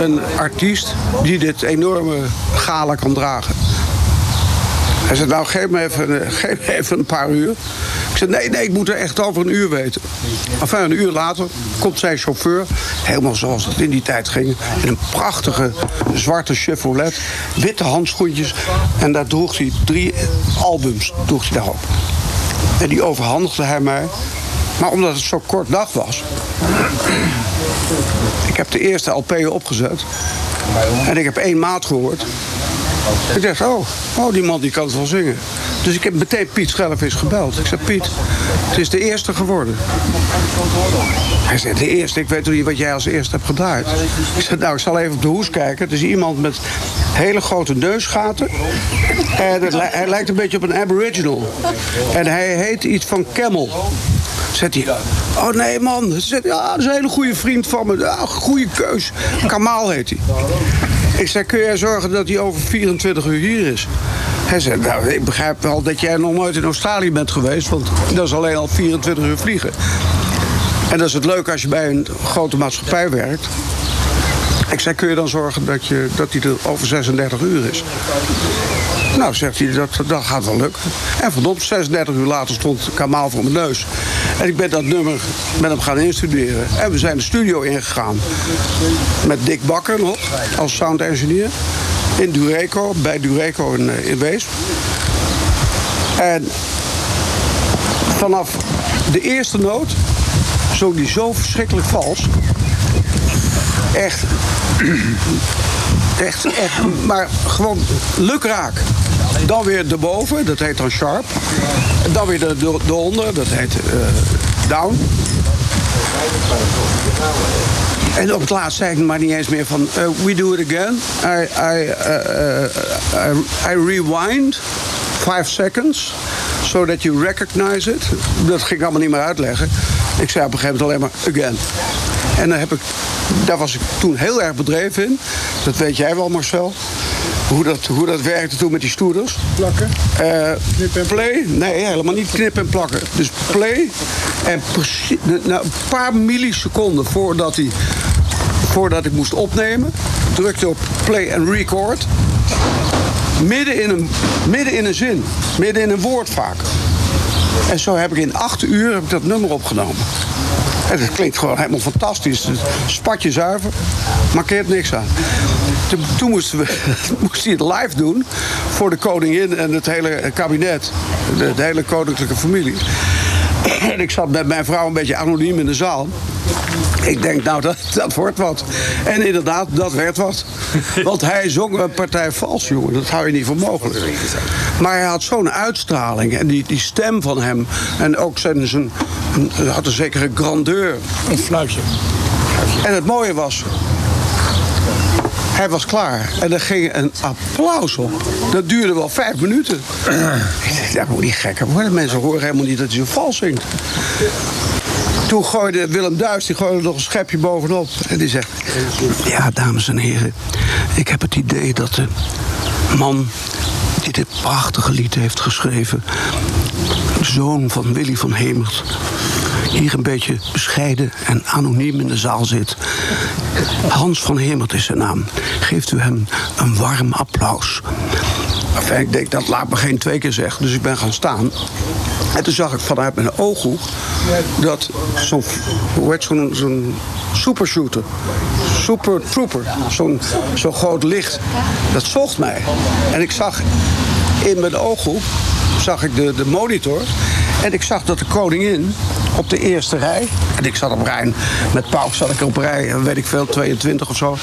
een artiest die dit enorme gala kan dragen? Hij zei, nou, geef me even, eh, geef me even een paar uur. Ik zei, nee, nee, ik moet er echt over een uur weten. Enfin, een uur later komt zijn chauffeur, helemaal zoals het in die tijd ging... in een prachtige zwarte Chevrolet, witte handschoentjes... en daar droeg hij drie albums droeg hij daarop. En die overhandigde hij mij. Maar omdat het zo kort dag was... ik heb de eerste LP opgezet... en ik heb één maat gehoord... Ik dacht, oh, oh, die man die kan het wel zingen. Dus ik heb meteen Piet Schellevis gebeld. Ik zei, Piet, het is de eerste geworden. Hij zei, de eerste? Ik weet niet wat jij als eerste hebt gedraaid. Ik zei, nou, ik zal even op de hoes kijken. Het is iemand met hele grote neusgaten. En hij lijkt een beetje op een aboriginal. En hij heet iets van Camel. Zegt hij, oh nee man. Ja, dat is een hele goede vriend van me. Ja, goede keus. Kamal heet hij. Ik zei, kun jij zorgen dat hij over 24 uur hier is? Hij zei, nou, ik begrijp wel dat jij nog nooit in Australië bent geweest... want dat is alleen al 24 uur vliegen. En dat is het leuke als je bij een grote maatschappij werkt. Ik zei, kun je dan zorgen dat, je, dat er over 36 uur is? Nou, zegt hij, dat, dat gaat wel lukken. En verdomd, 36 uur later stond Kamal voor mijn neus. En ik ben dat nummer met hem gaan instuderen. En we zijn de studio ingegaan. Met Dick Bakker nog, als sound engineer. In Dureco, bij Dureco in, eh, in Weesp. En vanaf de eerste noot zong die zo verschrikkelijk vals. Echt. Echt, echt. Maar gewoon lukraak. Dan weer erboven, dat heet dan sharp. En dan weer de, de, eronder, dat heet eh, down. En op het laatst zei ik maar niet eens meer van... eh, we do it again. I, I, eh, I rewind five seconds. So that you recognize it. Dat ging ik allemaal niet meer uitleggen. Ik zei op een gegeven moment alleen maar again. En dan heb ik, daar was ik toen heel erg bedreven in. Dat weet jij wel, Marcel. Hoe dat, hoe dat werkte toen met die stoerders. Plakken? play? Nee, helemaal niet knippen en plakken. Dus play. En precies, nou, een paar milliseconden voordat, hij, voordat ik moest opnemen... drukte op play en record. Midden in, een, midden in een zin. Midden in een woord vaak. En zo heb ik in acht uur heb ik dat nummer opgenomen. En dat klinkt gewoon helemaal fantastisch. Het Spatje zuiver, markeert niks aan. Toen, toen moesten we, moest hij het live doen voor de koningin en het hele kabinet. De, de hele koninklijke familie. En ik zat met mijn vrouw een beetje anoniem in de zaal. Ik denk, nou, dat, dat wordt wat. En inderdaad, dat werd wat. Want hij zong een partij vals, jongen. Dat hou je niet voor mogelijk. Maar hij had zo'n uitstraling. En die, die stem van hem. En ook zijn, zijn, hij had een zekere grandeur. Een fluitje. En het mooie was... Hij was klaar. En er ging een applaus op. Dat duurde wel vijf minuten. Ik dacht, dat moet niet gekker worden. Mensen horen helemaal niet dat hij zo vals zingt. Toen gooide Willem Duis die gooide nog een schepje bovenop. En die zegt... Ja, dames en heren. Ik heb het idee dat de man die dit prachtige lied heeft geschreven... zoon van Willy van Hemert... hier een beetje bescheiden en anoniem in de zaal zit. Hans van Hemert is zijn naam. Geeft u hem een warm applaus. Enfin, ik denk, dat laat me geen twee keer zeggen. Dus ik ben gaan staan. En toen zag ik vanuit mijn ooghoek dat zo'n, zo'n, zo'n supershooter, super trooper, zo'n zo groot licht, dat zocht mij. En ik zag in mijn ooghoek, zag ik de, de monitor. En ik zag dat de koningin op de eerste rij, en ik zat op rij, met Pauk zat ik op rij, weet ik veel, 22 of zo.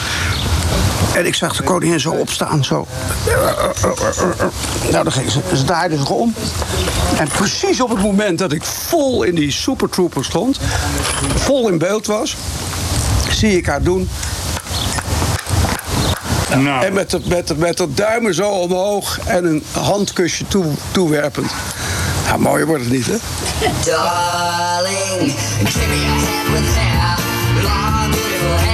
En ik zag de koningin zo opstaan, zo. Nou, dan ging ze, ze draaide zich om. En precies op het moment dat ik vol in die Super Trooper stond, vol in beeld was, zie ik haar doen. En met de, met, de, met de duimen zo omhoog en een handkusje toe, toewerpend. Ja, mooier wordt het niet, hè? Darling, long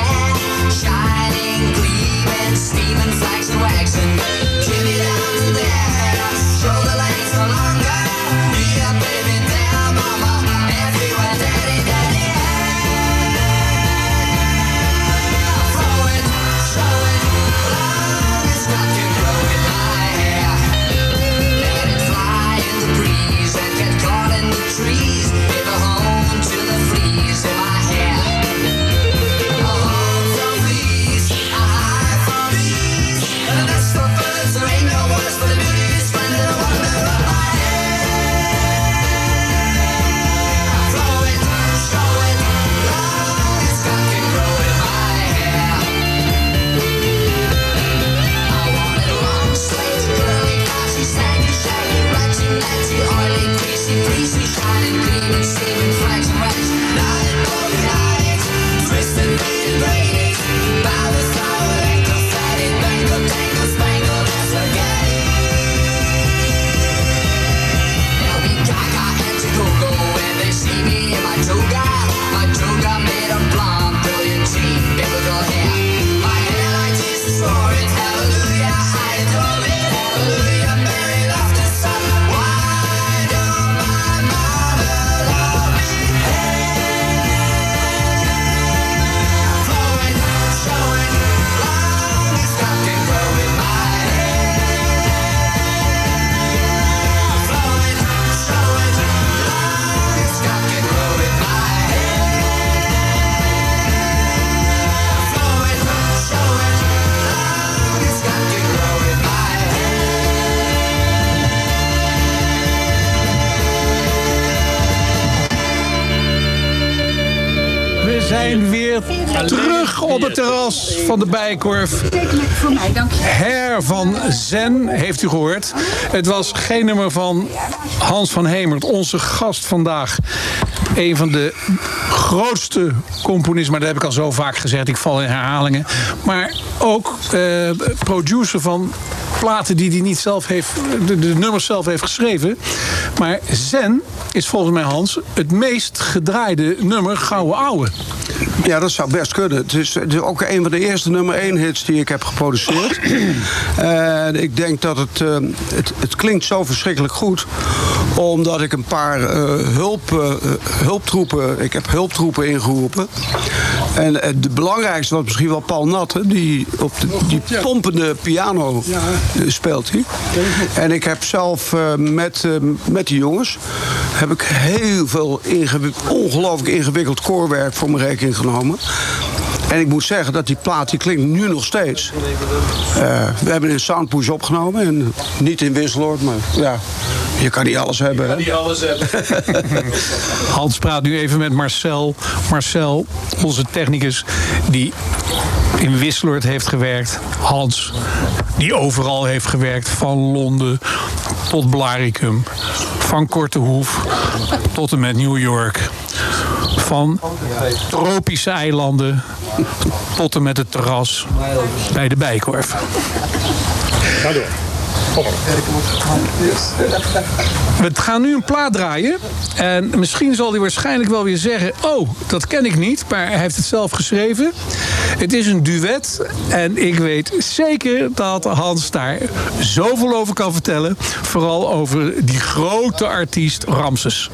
see. Zijn weer terug op het terras van de je. Her van Zen, heeft u gehoord. Het was geen nummer van Hans van Hemert, onze gast vandaag. Een van de grootste componisten, maar dat heb ik al zo vaak gezegd. Ik val in herhalingen. Maar ook eh, producer van platen die hij niet zelf heeft, de, de nummers zelf heeft geschreven. Maar Zen is volgens mij, Hans, het meest gedraaide nummer Gouden Ouwe. Ja, dat zou best kunnen. Het is, het is ook een van de eerste nummer 1 hits die ik heb geproduceerd. En ik denk dat het, eh, het, het klinkt zo verschrikkelijk goed. Omdat ik een paar eh, hulp, eh, hulptroepen, ik heb hulptroepen ingeroepen. En de belangrijkste was misschien wel Paul Natte, die op de, die pompende piano speelt hij. En ik heb zelf eh, met, eh, met die jongens heb ik heel veel ongelooflijk ingewikkeld koorwerk voor mijn rekening genomen. En ik moet zeggen dat die plaat die klinkt nu nog steeds. Eh, we hebben in Soundpush opgenomen. En niet in Wisseloord, maar ja, je kan niet alles hebben. hè? niet alles hebben. Hans praat nu even met Marcel. Marcel, onze technicus, die in Wisseloord heeft gewerkt. Hans, die overal heeft gewerkt. Van Londen tot Blaricum. Van Kortehoef tot en met New York. Van tropische eilanden tot en met het terras bij de Bijkorf. Ga door. We gaan nu een plaat draaien. En misschien zal hij waarschijnlijk wel weer zeggen... oh, dat ken ik niet, maar hij heeft het zelf geschreven. Het is een duet. En ik weet zeker dat Hans daar zoveel over kan vertellen. Vooral over die grote artiest Ramses.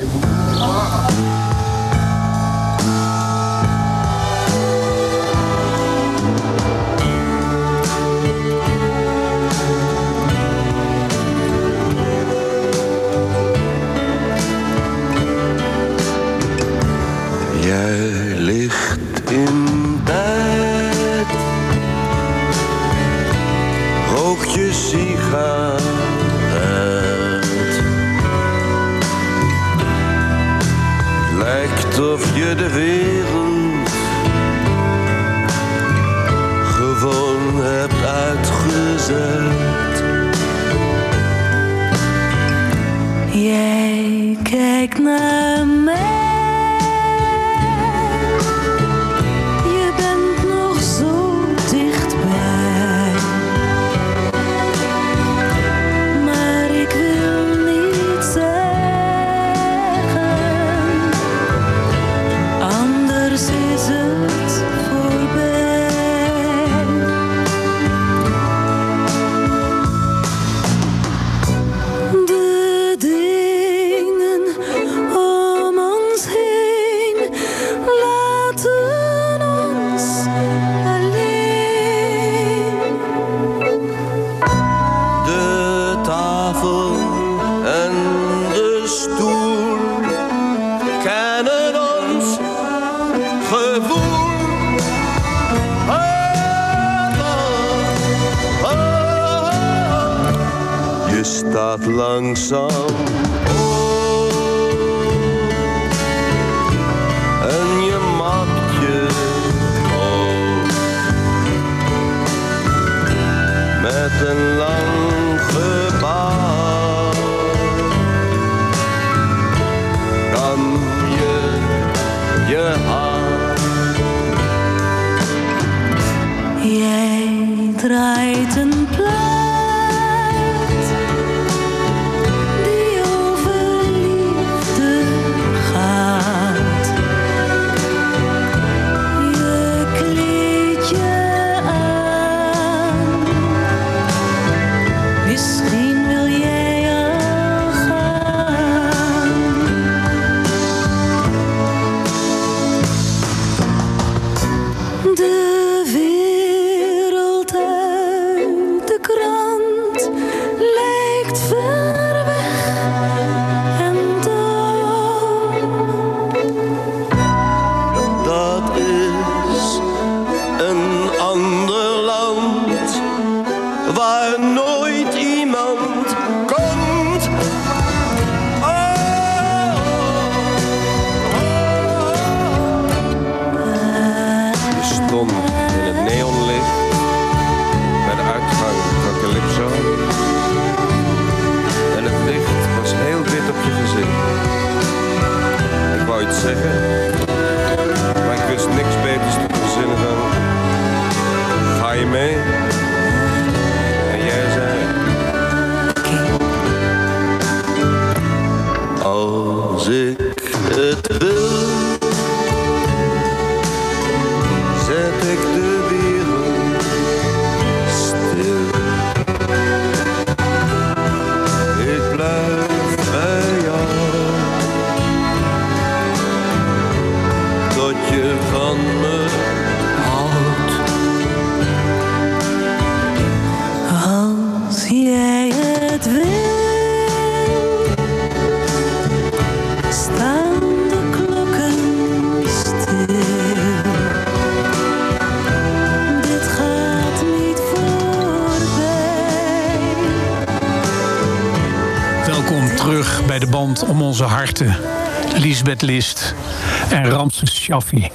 En Ramses Shaffi.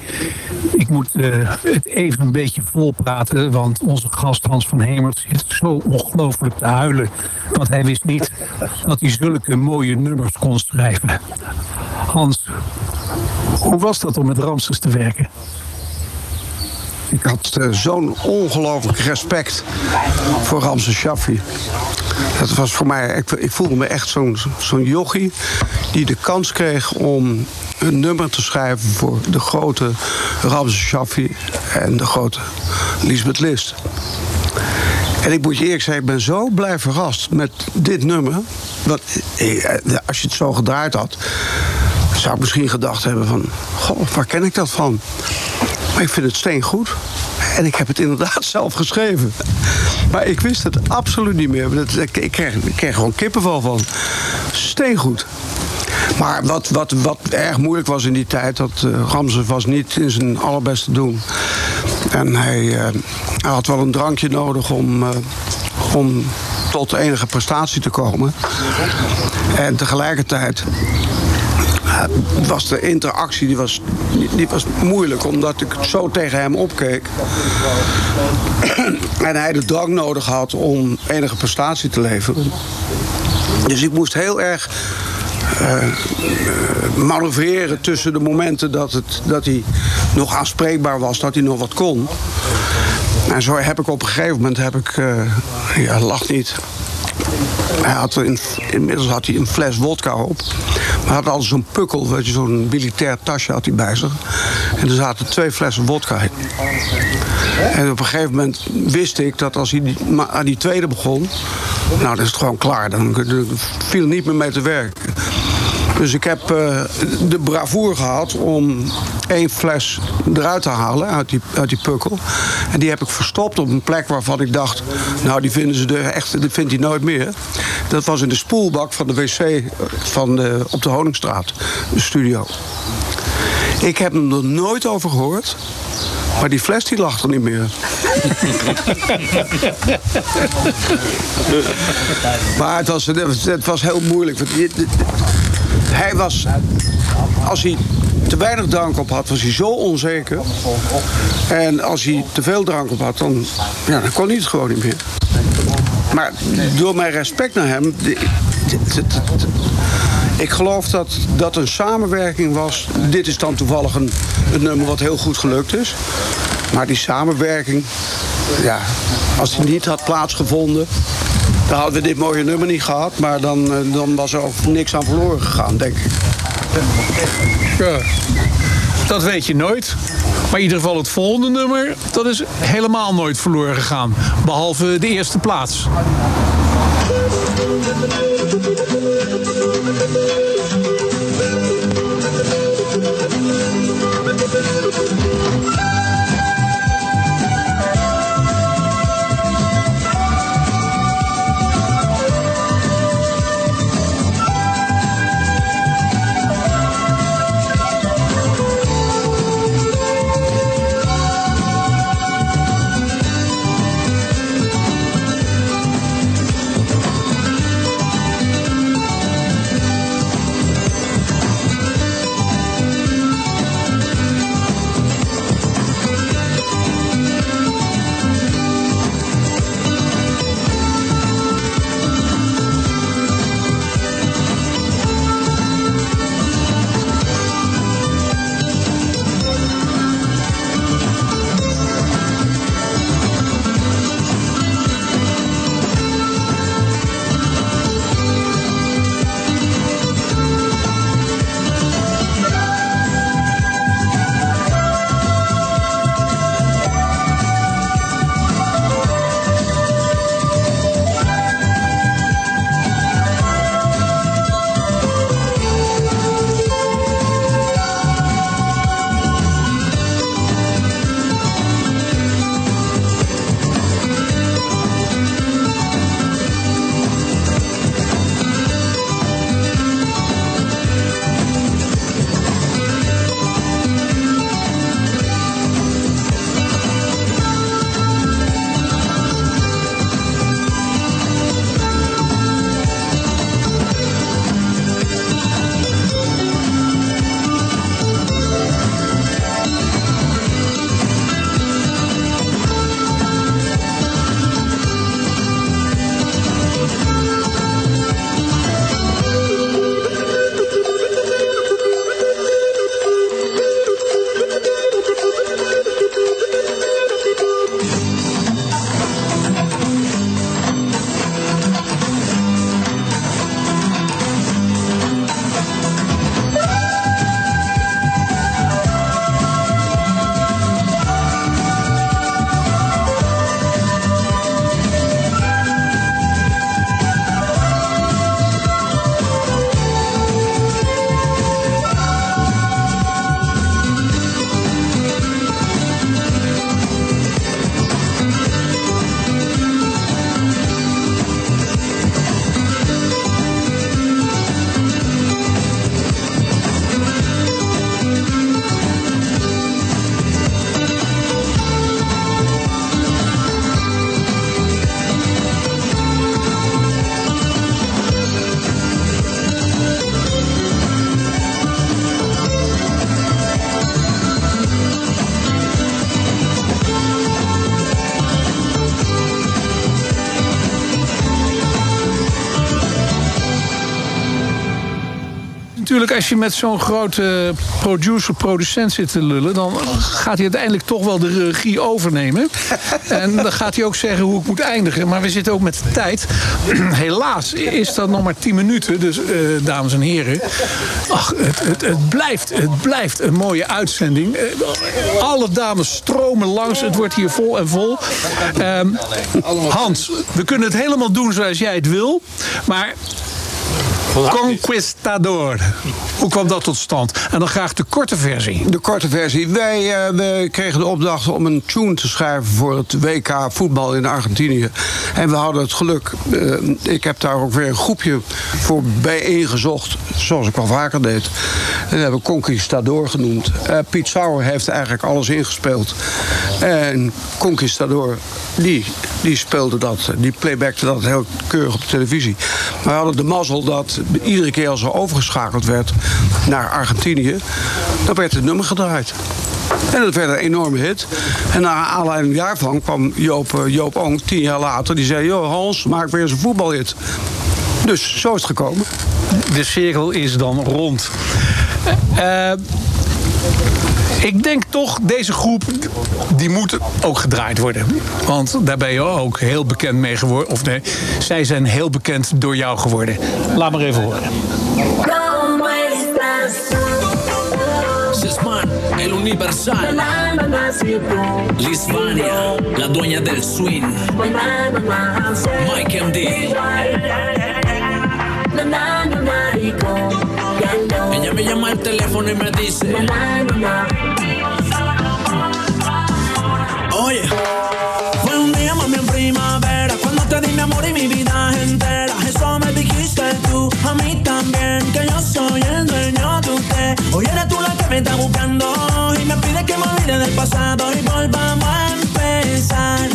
Ik moet eh, het even een beetje volpraten, want onze gast Hans van Hemert zit zo ongelooflijk te huilen. Want hij wist niet dat hij zulke mooie nummers kon schrijven. Hans, hoe was dat om met Ramses te werken? Ik had eh, zo'n ongelooflijk respect voor Ramses Shaffi. Dat was voor mij, ik, ik voelde me echt zo'n zo'n jochie die de kans kreeg om een nummer te schrijven voor de grote Ramses Shaffi en de grote Lisbeth List. En ik moet je eerlijk zeggen, ik ben zo blij verrast met dit nummer. Want eh, als je het zo gedraaid had, zou ik misschien gedacht hebben van... Goh, waar ken ik dat van? Maar ik vind het steengoed. En ik heb het inderdaad zelf geschreven. Maar ik wist het absoluut niet meer. Ik kreeg, ik kreeg gewoon kippenval van. Steengoed. Maar wat, wat, wat erg moeilijk was in die tijd... dat Ramses was niet in zijn allerbeste doen. En hij, eh, had wel een drankje nodig om, eh, om tot enige prestatie te komen. En tegelijkertijd was de interactie die was, die was moeilijk, omdat ik zo tegen hem opkeek. en hij de drank nodig had om enige prestatie te leveren. Dus ik moest heel erg manoeuvreren tussen de momenten dat, het, dat hij nog aanspreekbaar was, dat hij nog wat kon. En zo heb ik op een gegeven moment, heb ik, eh, ja, lach niet. Hij had een, inmiddels had hij een fles wodka op. Maar hij had altijd zo'n pukkel, zo'n militair tasje had hij bij zich. En er zaten twee flessen wodka in. En op een gegeven moment wist ik dat als hij aan die tweede begon... nou, dan is het gewoon klaar. Dan, dan viel niet meer mee te werken. Dus ik heb eh, de bravoure gehad om één fles eruit te halen uit die, uit die pukkel. En die heb ik verstopt op een plek waarvan ik dacht... nou, die vinden ze er echt, die vindt hij nooit meer. Dat was in de spoelbak van de wc van de, op de Honingstraat, de studio. Ik heb hem er nooit over gehoord. Maar die fles die lag er niet meer. maar het was, het was heel moeilijk. want Hij was, als hij te weinig drank op had, was hij zo onzeker. En als hij te veel drank op had, dan, ja, dan kon hij het gewoon niet meer. Maar door mijn respect naar hem. ik geloof dat dat een samenwerking was. Dit is dan toevallig een, een nummer wat heel goed gelukt is. Maar die samenwerking, ja, als die niet had plaatsgevonden. Dan hadden we dit mooie nummer niet gehad. Maar dan, eh, dan was er ook niks aan verloren gegaan, denk ik. Dat weet je nooit. Maar in ieder geval het volgende nummer, dat is helemaal nooit verloren gegaan. Behalve de eerste plaats. Je met zo'n grote producer, producent zit te lullen... dan gaat hij uiteindelijk toch wel de regie overnemen. en dan gaat hij ook zeggen hoe ik moet eindigen. Maar we zitten ook met de tijd. Helaas is dat nog maar 10 minuten. Dus, eh, dames en heren... Ach, het, het, het, blijft, het blijft een mooie uitzending. Eh, alle dames stromen langs. Het wordt hier vol en vol. Ehm, Hans, we kunnen het helemaal doen zoals jij het wil. Maar Conquistador. Hoe kwam dat tot stand? En dan graag de korte versie. De korte versie. Wij eh, we kregen de opdracht om een tune te schrijven voor het WK voetbal in Argentinië. En we hadden het geluk. eh, ik heb daar ook weer een groepje voor bijeengezocht. Zoals ik al vaker deed. Dat hebben we Conquistador genoemd. Eh, Piet Sauer heeft eigenlijk alles ingespeeld. En Conquistador, die, die speelde dat. Die playbackte dat heel keurig op televisie. Maar we hadden de mazzel dat iedere keer als er overgeschakeld werd naar Argentinië, dan werd het nummer gedraaid. En dat werd een enorme hit. En naar aanleiding daarvan kwam Joop, eh, Joop Ong tien jaar later. Die zei, joh Hans, maak weer eens een voetbalhit. Dus zo is het gekomen. De cirkel is dan rond. Eh, ik denk toch, deze groep, die moet ook gedraaid worden. Want daar ben je ook heel bekend mee geworden. Of nee, zij zijn heel bekend door jou geworden. Laat maar even horen. El universal. La dueña del swing. Mike MD. Ella me llama al teléfono y me dice. Oye, fue un día mami en primavera cuando te di mi amor y mi vida entera. Eso me dijiste tú, a mí también, que yo soy el dueño de usted. Hoy eres tú la que me está buscando y me pide que me olvide del pasado y volvamos a empezar.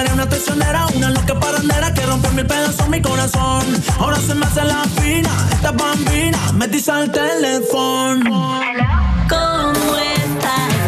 Eres una traicionera, una loca parandera que rompe mil pedazos mi corazón. Ahora se me hace la fina, esta bambina me dice al teléfono. ¿Cómo estás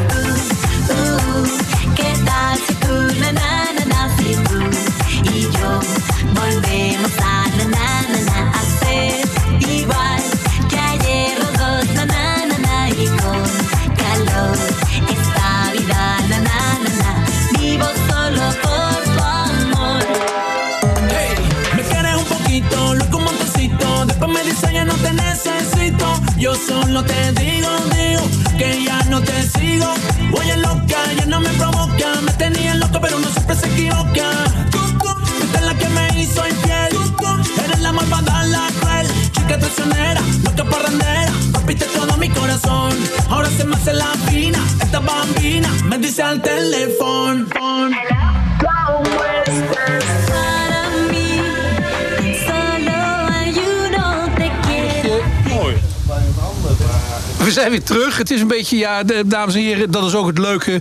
ja, dames en heren, dat is ook het leuke.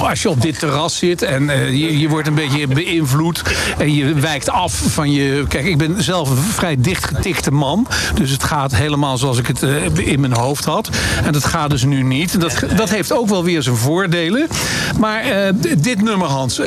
Als je op dit terras zit en eh, je, je wordt een beetje beïnvloed. En je wijkt af van je. Kijk, ik ben zelf een vrij dichtgetikte man. Dus het gaat helemaal zoals ik het eh, in mijn hoofd had. En dat gaat dus nu niet. Dat, dat heeft ook wel weer zijn voordelen. Maar eh, dit nummer, Hans,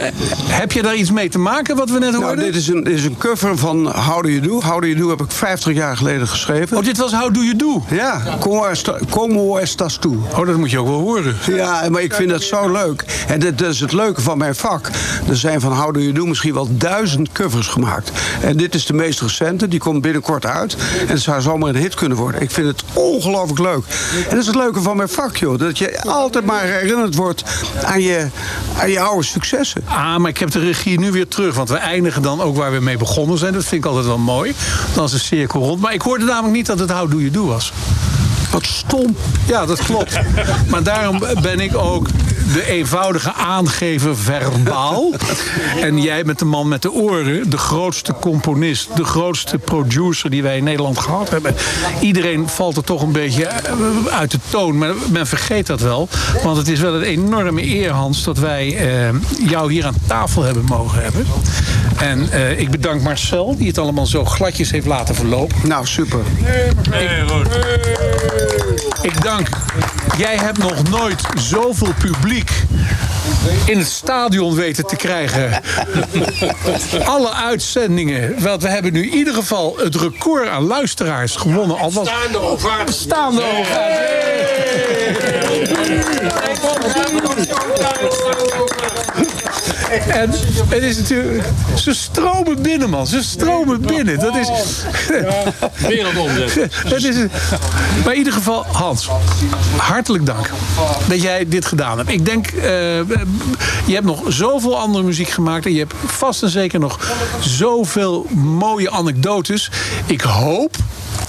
heb je daar iets mee te maken wat we net hoorden? Nou, dit is een, dit is een cover van How Do You Do. How Do You Do heb ik 50 jaar geleden geschreven. Oh, dit was How Do You Do? Ja, Como, esta, como Estas Tu. Oh, dat moet je ook wel horen. Ja, maar ik vind het zo leuk. En dit is het leuke van mijn vak. Er zijn van How Do You Do misschien wel duizend covers gemaakt. En dit is de meest recente, die komt binnenkort uit. En het zou zomaar een hit kunnen worden. Ik vind het ongelooflijk leuk. En dat is het leuke van mijn vak, joh. Dat je altijd maar herinnerd wordt aan je, aan je oude successen. Ah, maar ik heb de regie nu weer terug. Want we eindigen dan ook waar we mee begonnen zijn. Dat vind ik altijd wel mooi. Dan is de cirkel rond. Maar ik hoorde namelijk niet dat het How Do You Do was. Wat stom. Ja, dat klopt. maar daarom ben ik ook de eenvoudige aangever verbaal. En jij met de man met de oren, de grootste componist, de grootste producer die wij in Nederland gehad hebben. Iedereen valt er toch een beetje eh, uit de toon, maar men vergeet dat wel. Want het is wel een enorme eer, Hans, dat wij eh, jou hier aan tafel hebben mogen hebben. En eh, ik bedank Marcel, die het allemaal zo gladjes heeft laten verlopen. Nou, super. Ik dank. Jij hebt nog nooit zoveel publiek in het stadion weten te krijgen. Alle uitzendingen. Want we hebben nu in ieder geval het record aan luisteraars gewonnen. Al was Staande ovatie. Staande ovatie. En het is natuurlijk... Ze stromen binnen, man. Ze stromen binnen. Dat is... wereldomzet. Dat is maar in ieder geval, Hans, hartelijk dank dat jij dit gedaan hebt. Ik denk, eh, je hebt nog zoveel andere muziek gemaakt... en je hebt vast en zeker nog zoveel mooie anekdotes. Ik hoop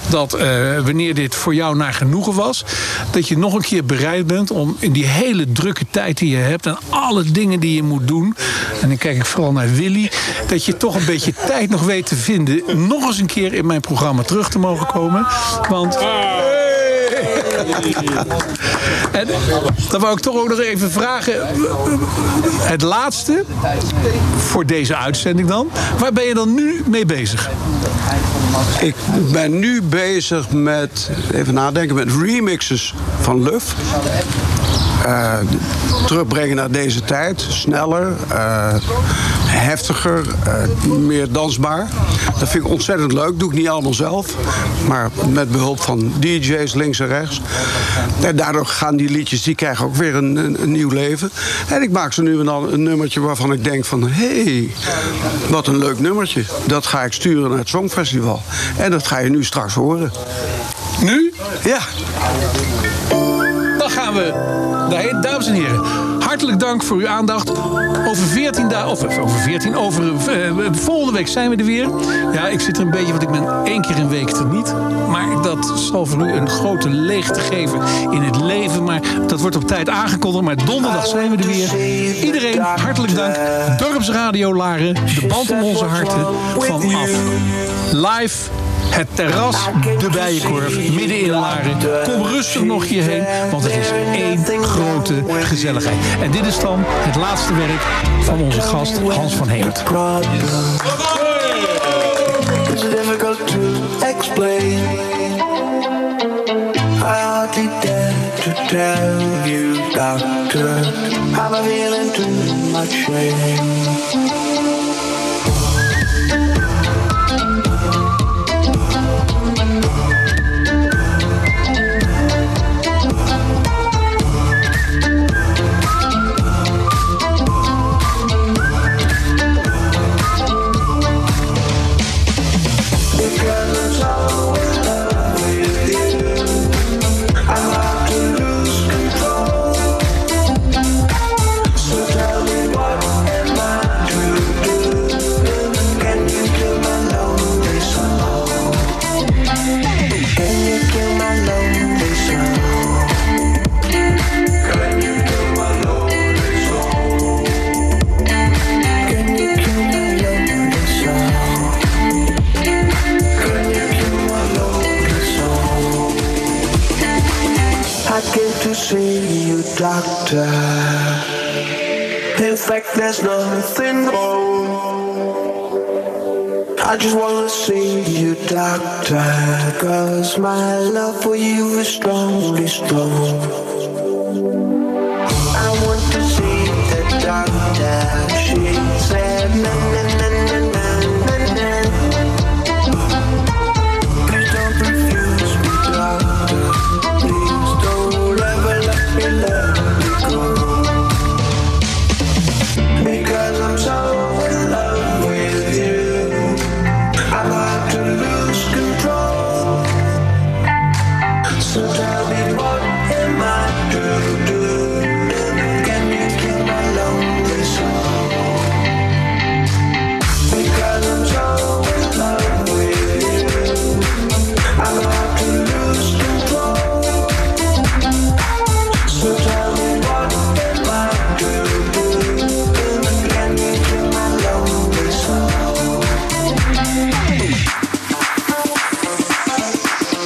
dat eh, wanneer dit voor jou naar genoegen was... dat je nog een keer bereid bent om in die hele drukke tijd die je hebt... en alle dingen die je moet doen... en dan kijk ik vooral naar Willy... dat je toch een beetje tijd nog weet te vinden... nog eens een keer in mijn programma terug te mogen komen. Want... En dan wou ik toch ook nog even vragen. Het laatste voor deze uitzending dan. Waar ben je dan nu mee bezig? Ik ben nu bezig met, even nadenken, met remixes van Luf. Eh, terugbrengen naar deze tijd. Sneller, eh, heftiger, eh, meer dansbaar. Dat vind ik ontzettend leuk. Doe ik niet allemaal zelf. Maar met behulp van DJ's links en rechts. En daardoor gaan die liedjes, die krijgen ook weer een, een, een nieuw leven. En ik maak ze nu en dan een nummertje waarvan ik denk van... hé, hey, wat een leuk nummertje. Dat ga ik sturen naar het Songfestival. En dat ga je nu straks horen. Nu? Ja. Dan gaan we Dames en heren, hartelijk dank voor uw aandacht. Over 14 dagen, of eh, over 14, over eh, volgende week zijn we er weer. Ja, ik zit er een beetje, want ik ben één keer een week er niet. Maar dat zal voor u een grote leegte geven in het leven. Maar dat wordt op tijd aangekondigd. Maar donderdag zijn we er weer. Iedereen, hartelijk dank. Dorpsradio Laren, de band om onze harten. Vanaf live het terras, de Bijenkorf, midden in Laren. Kom rustig nog hierheen, want het is één grote gezelligheid. En dit is dan het laatste werk van onze gast Hans van Hemert. There's nothing wrong. I just wanna see you, doctor. Cause my love for you is strongly strong.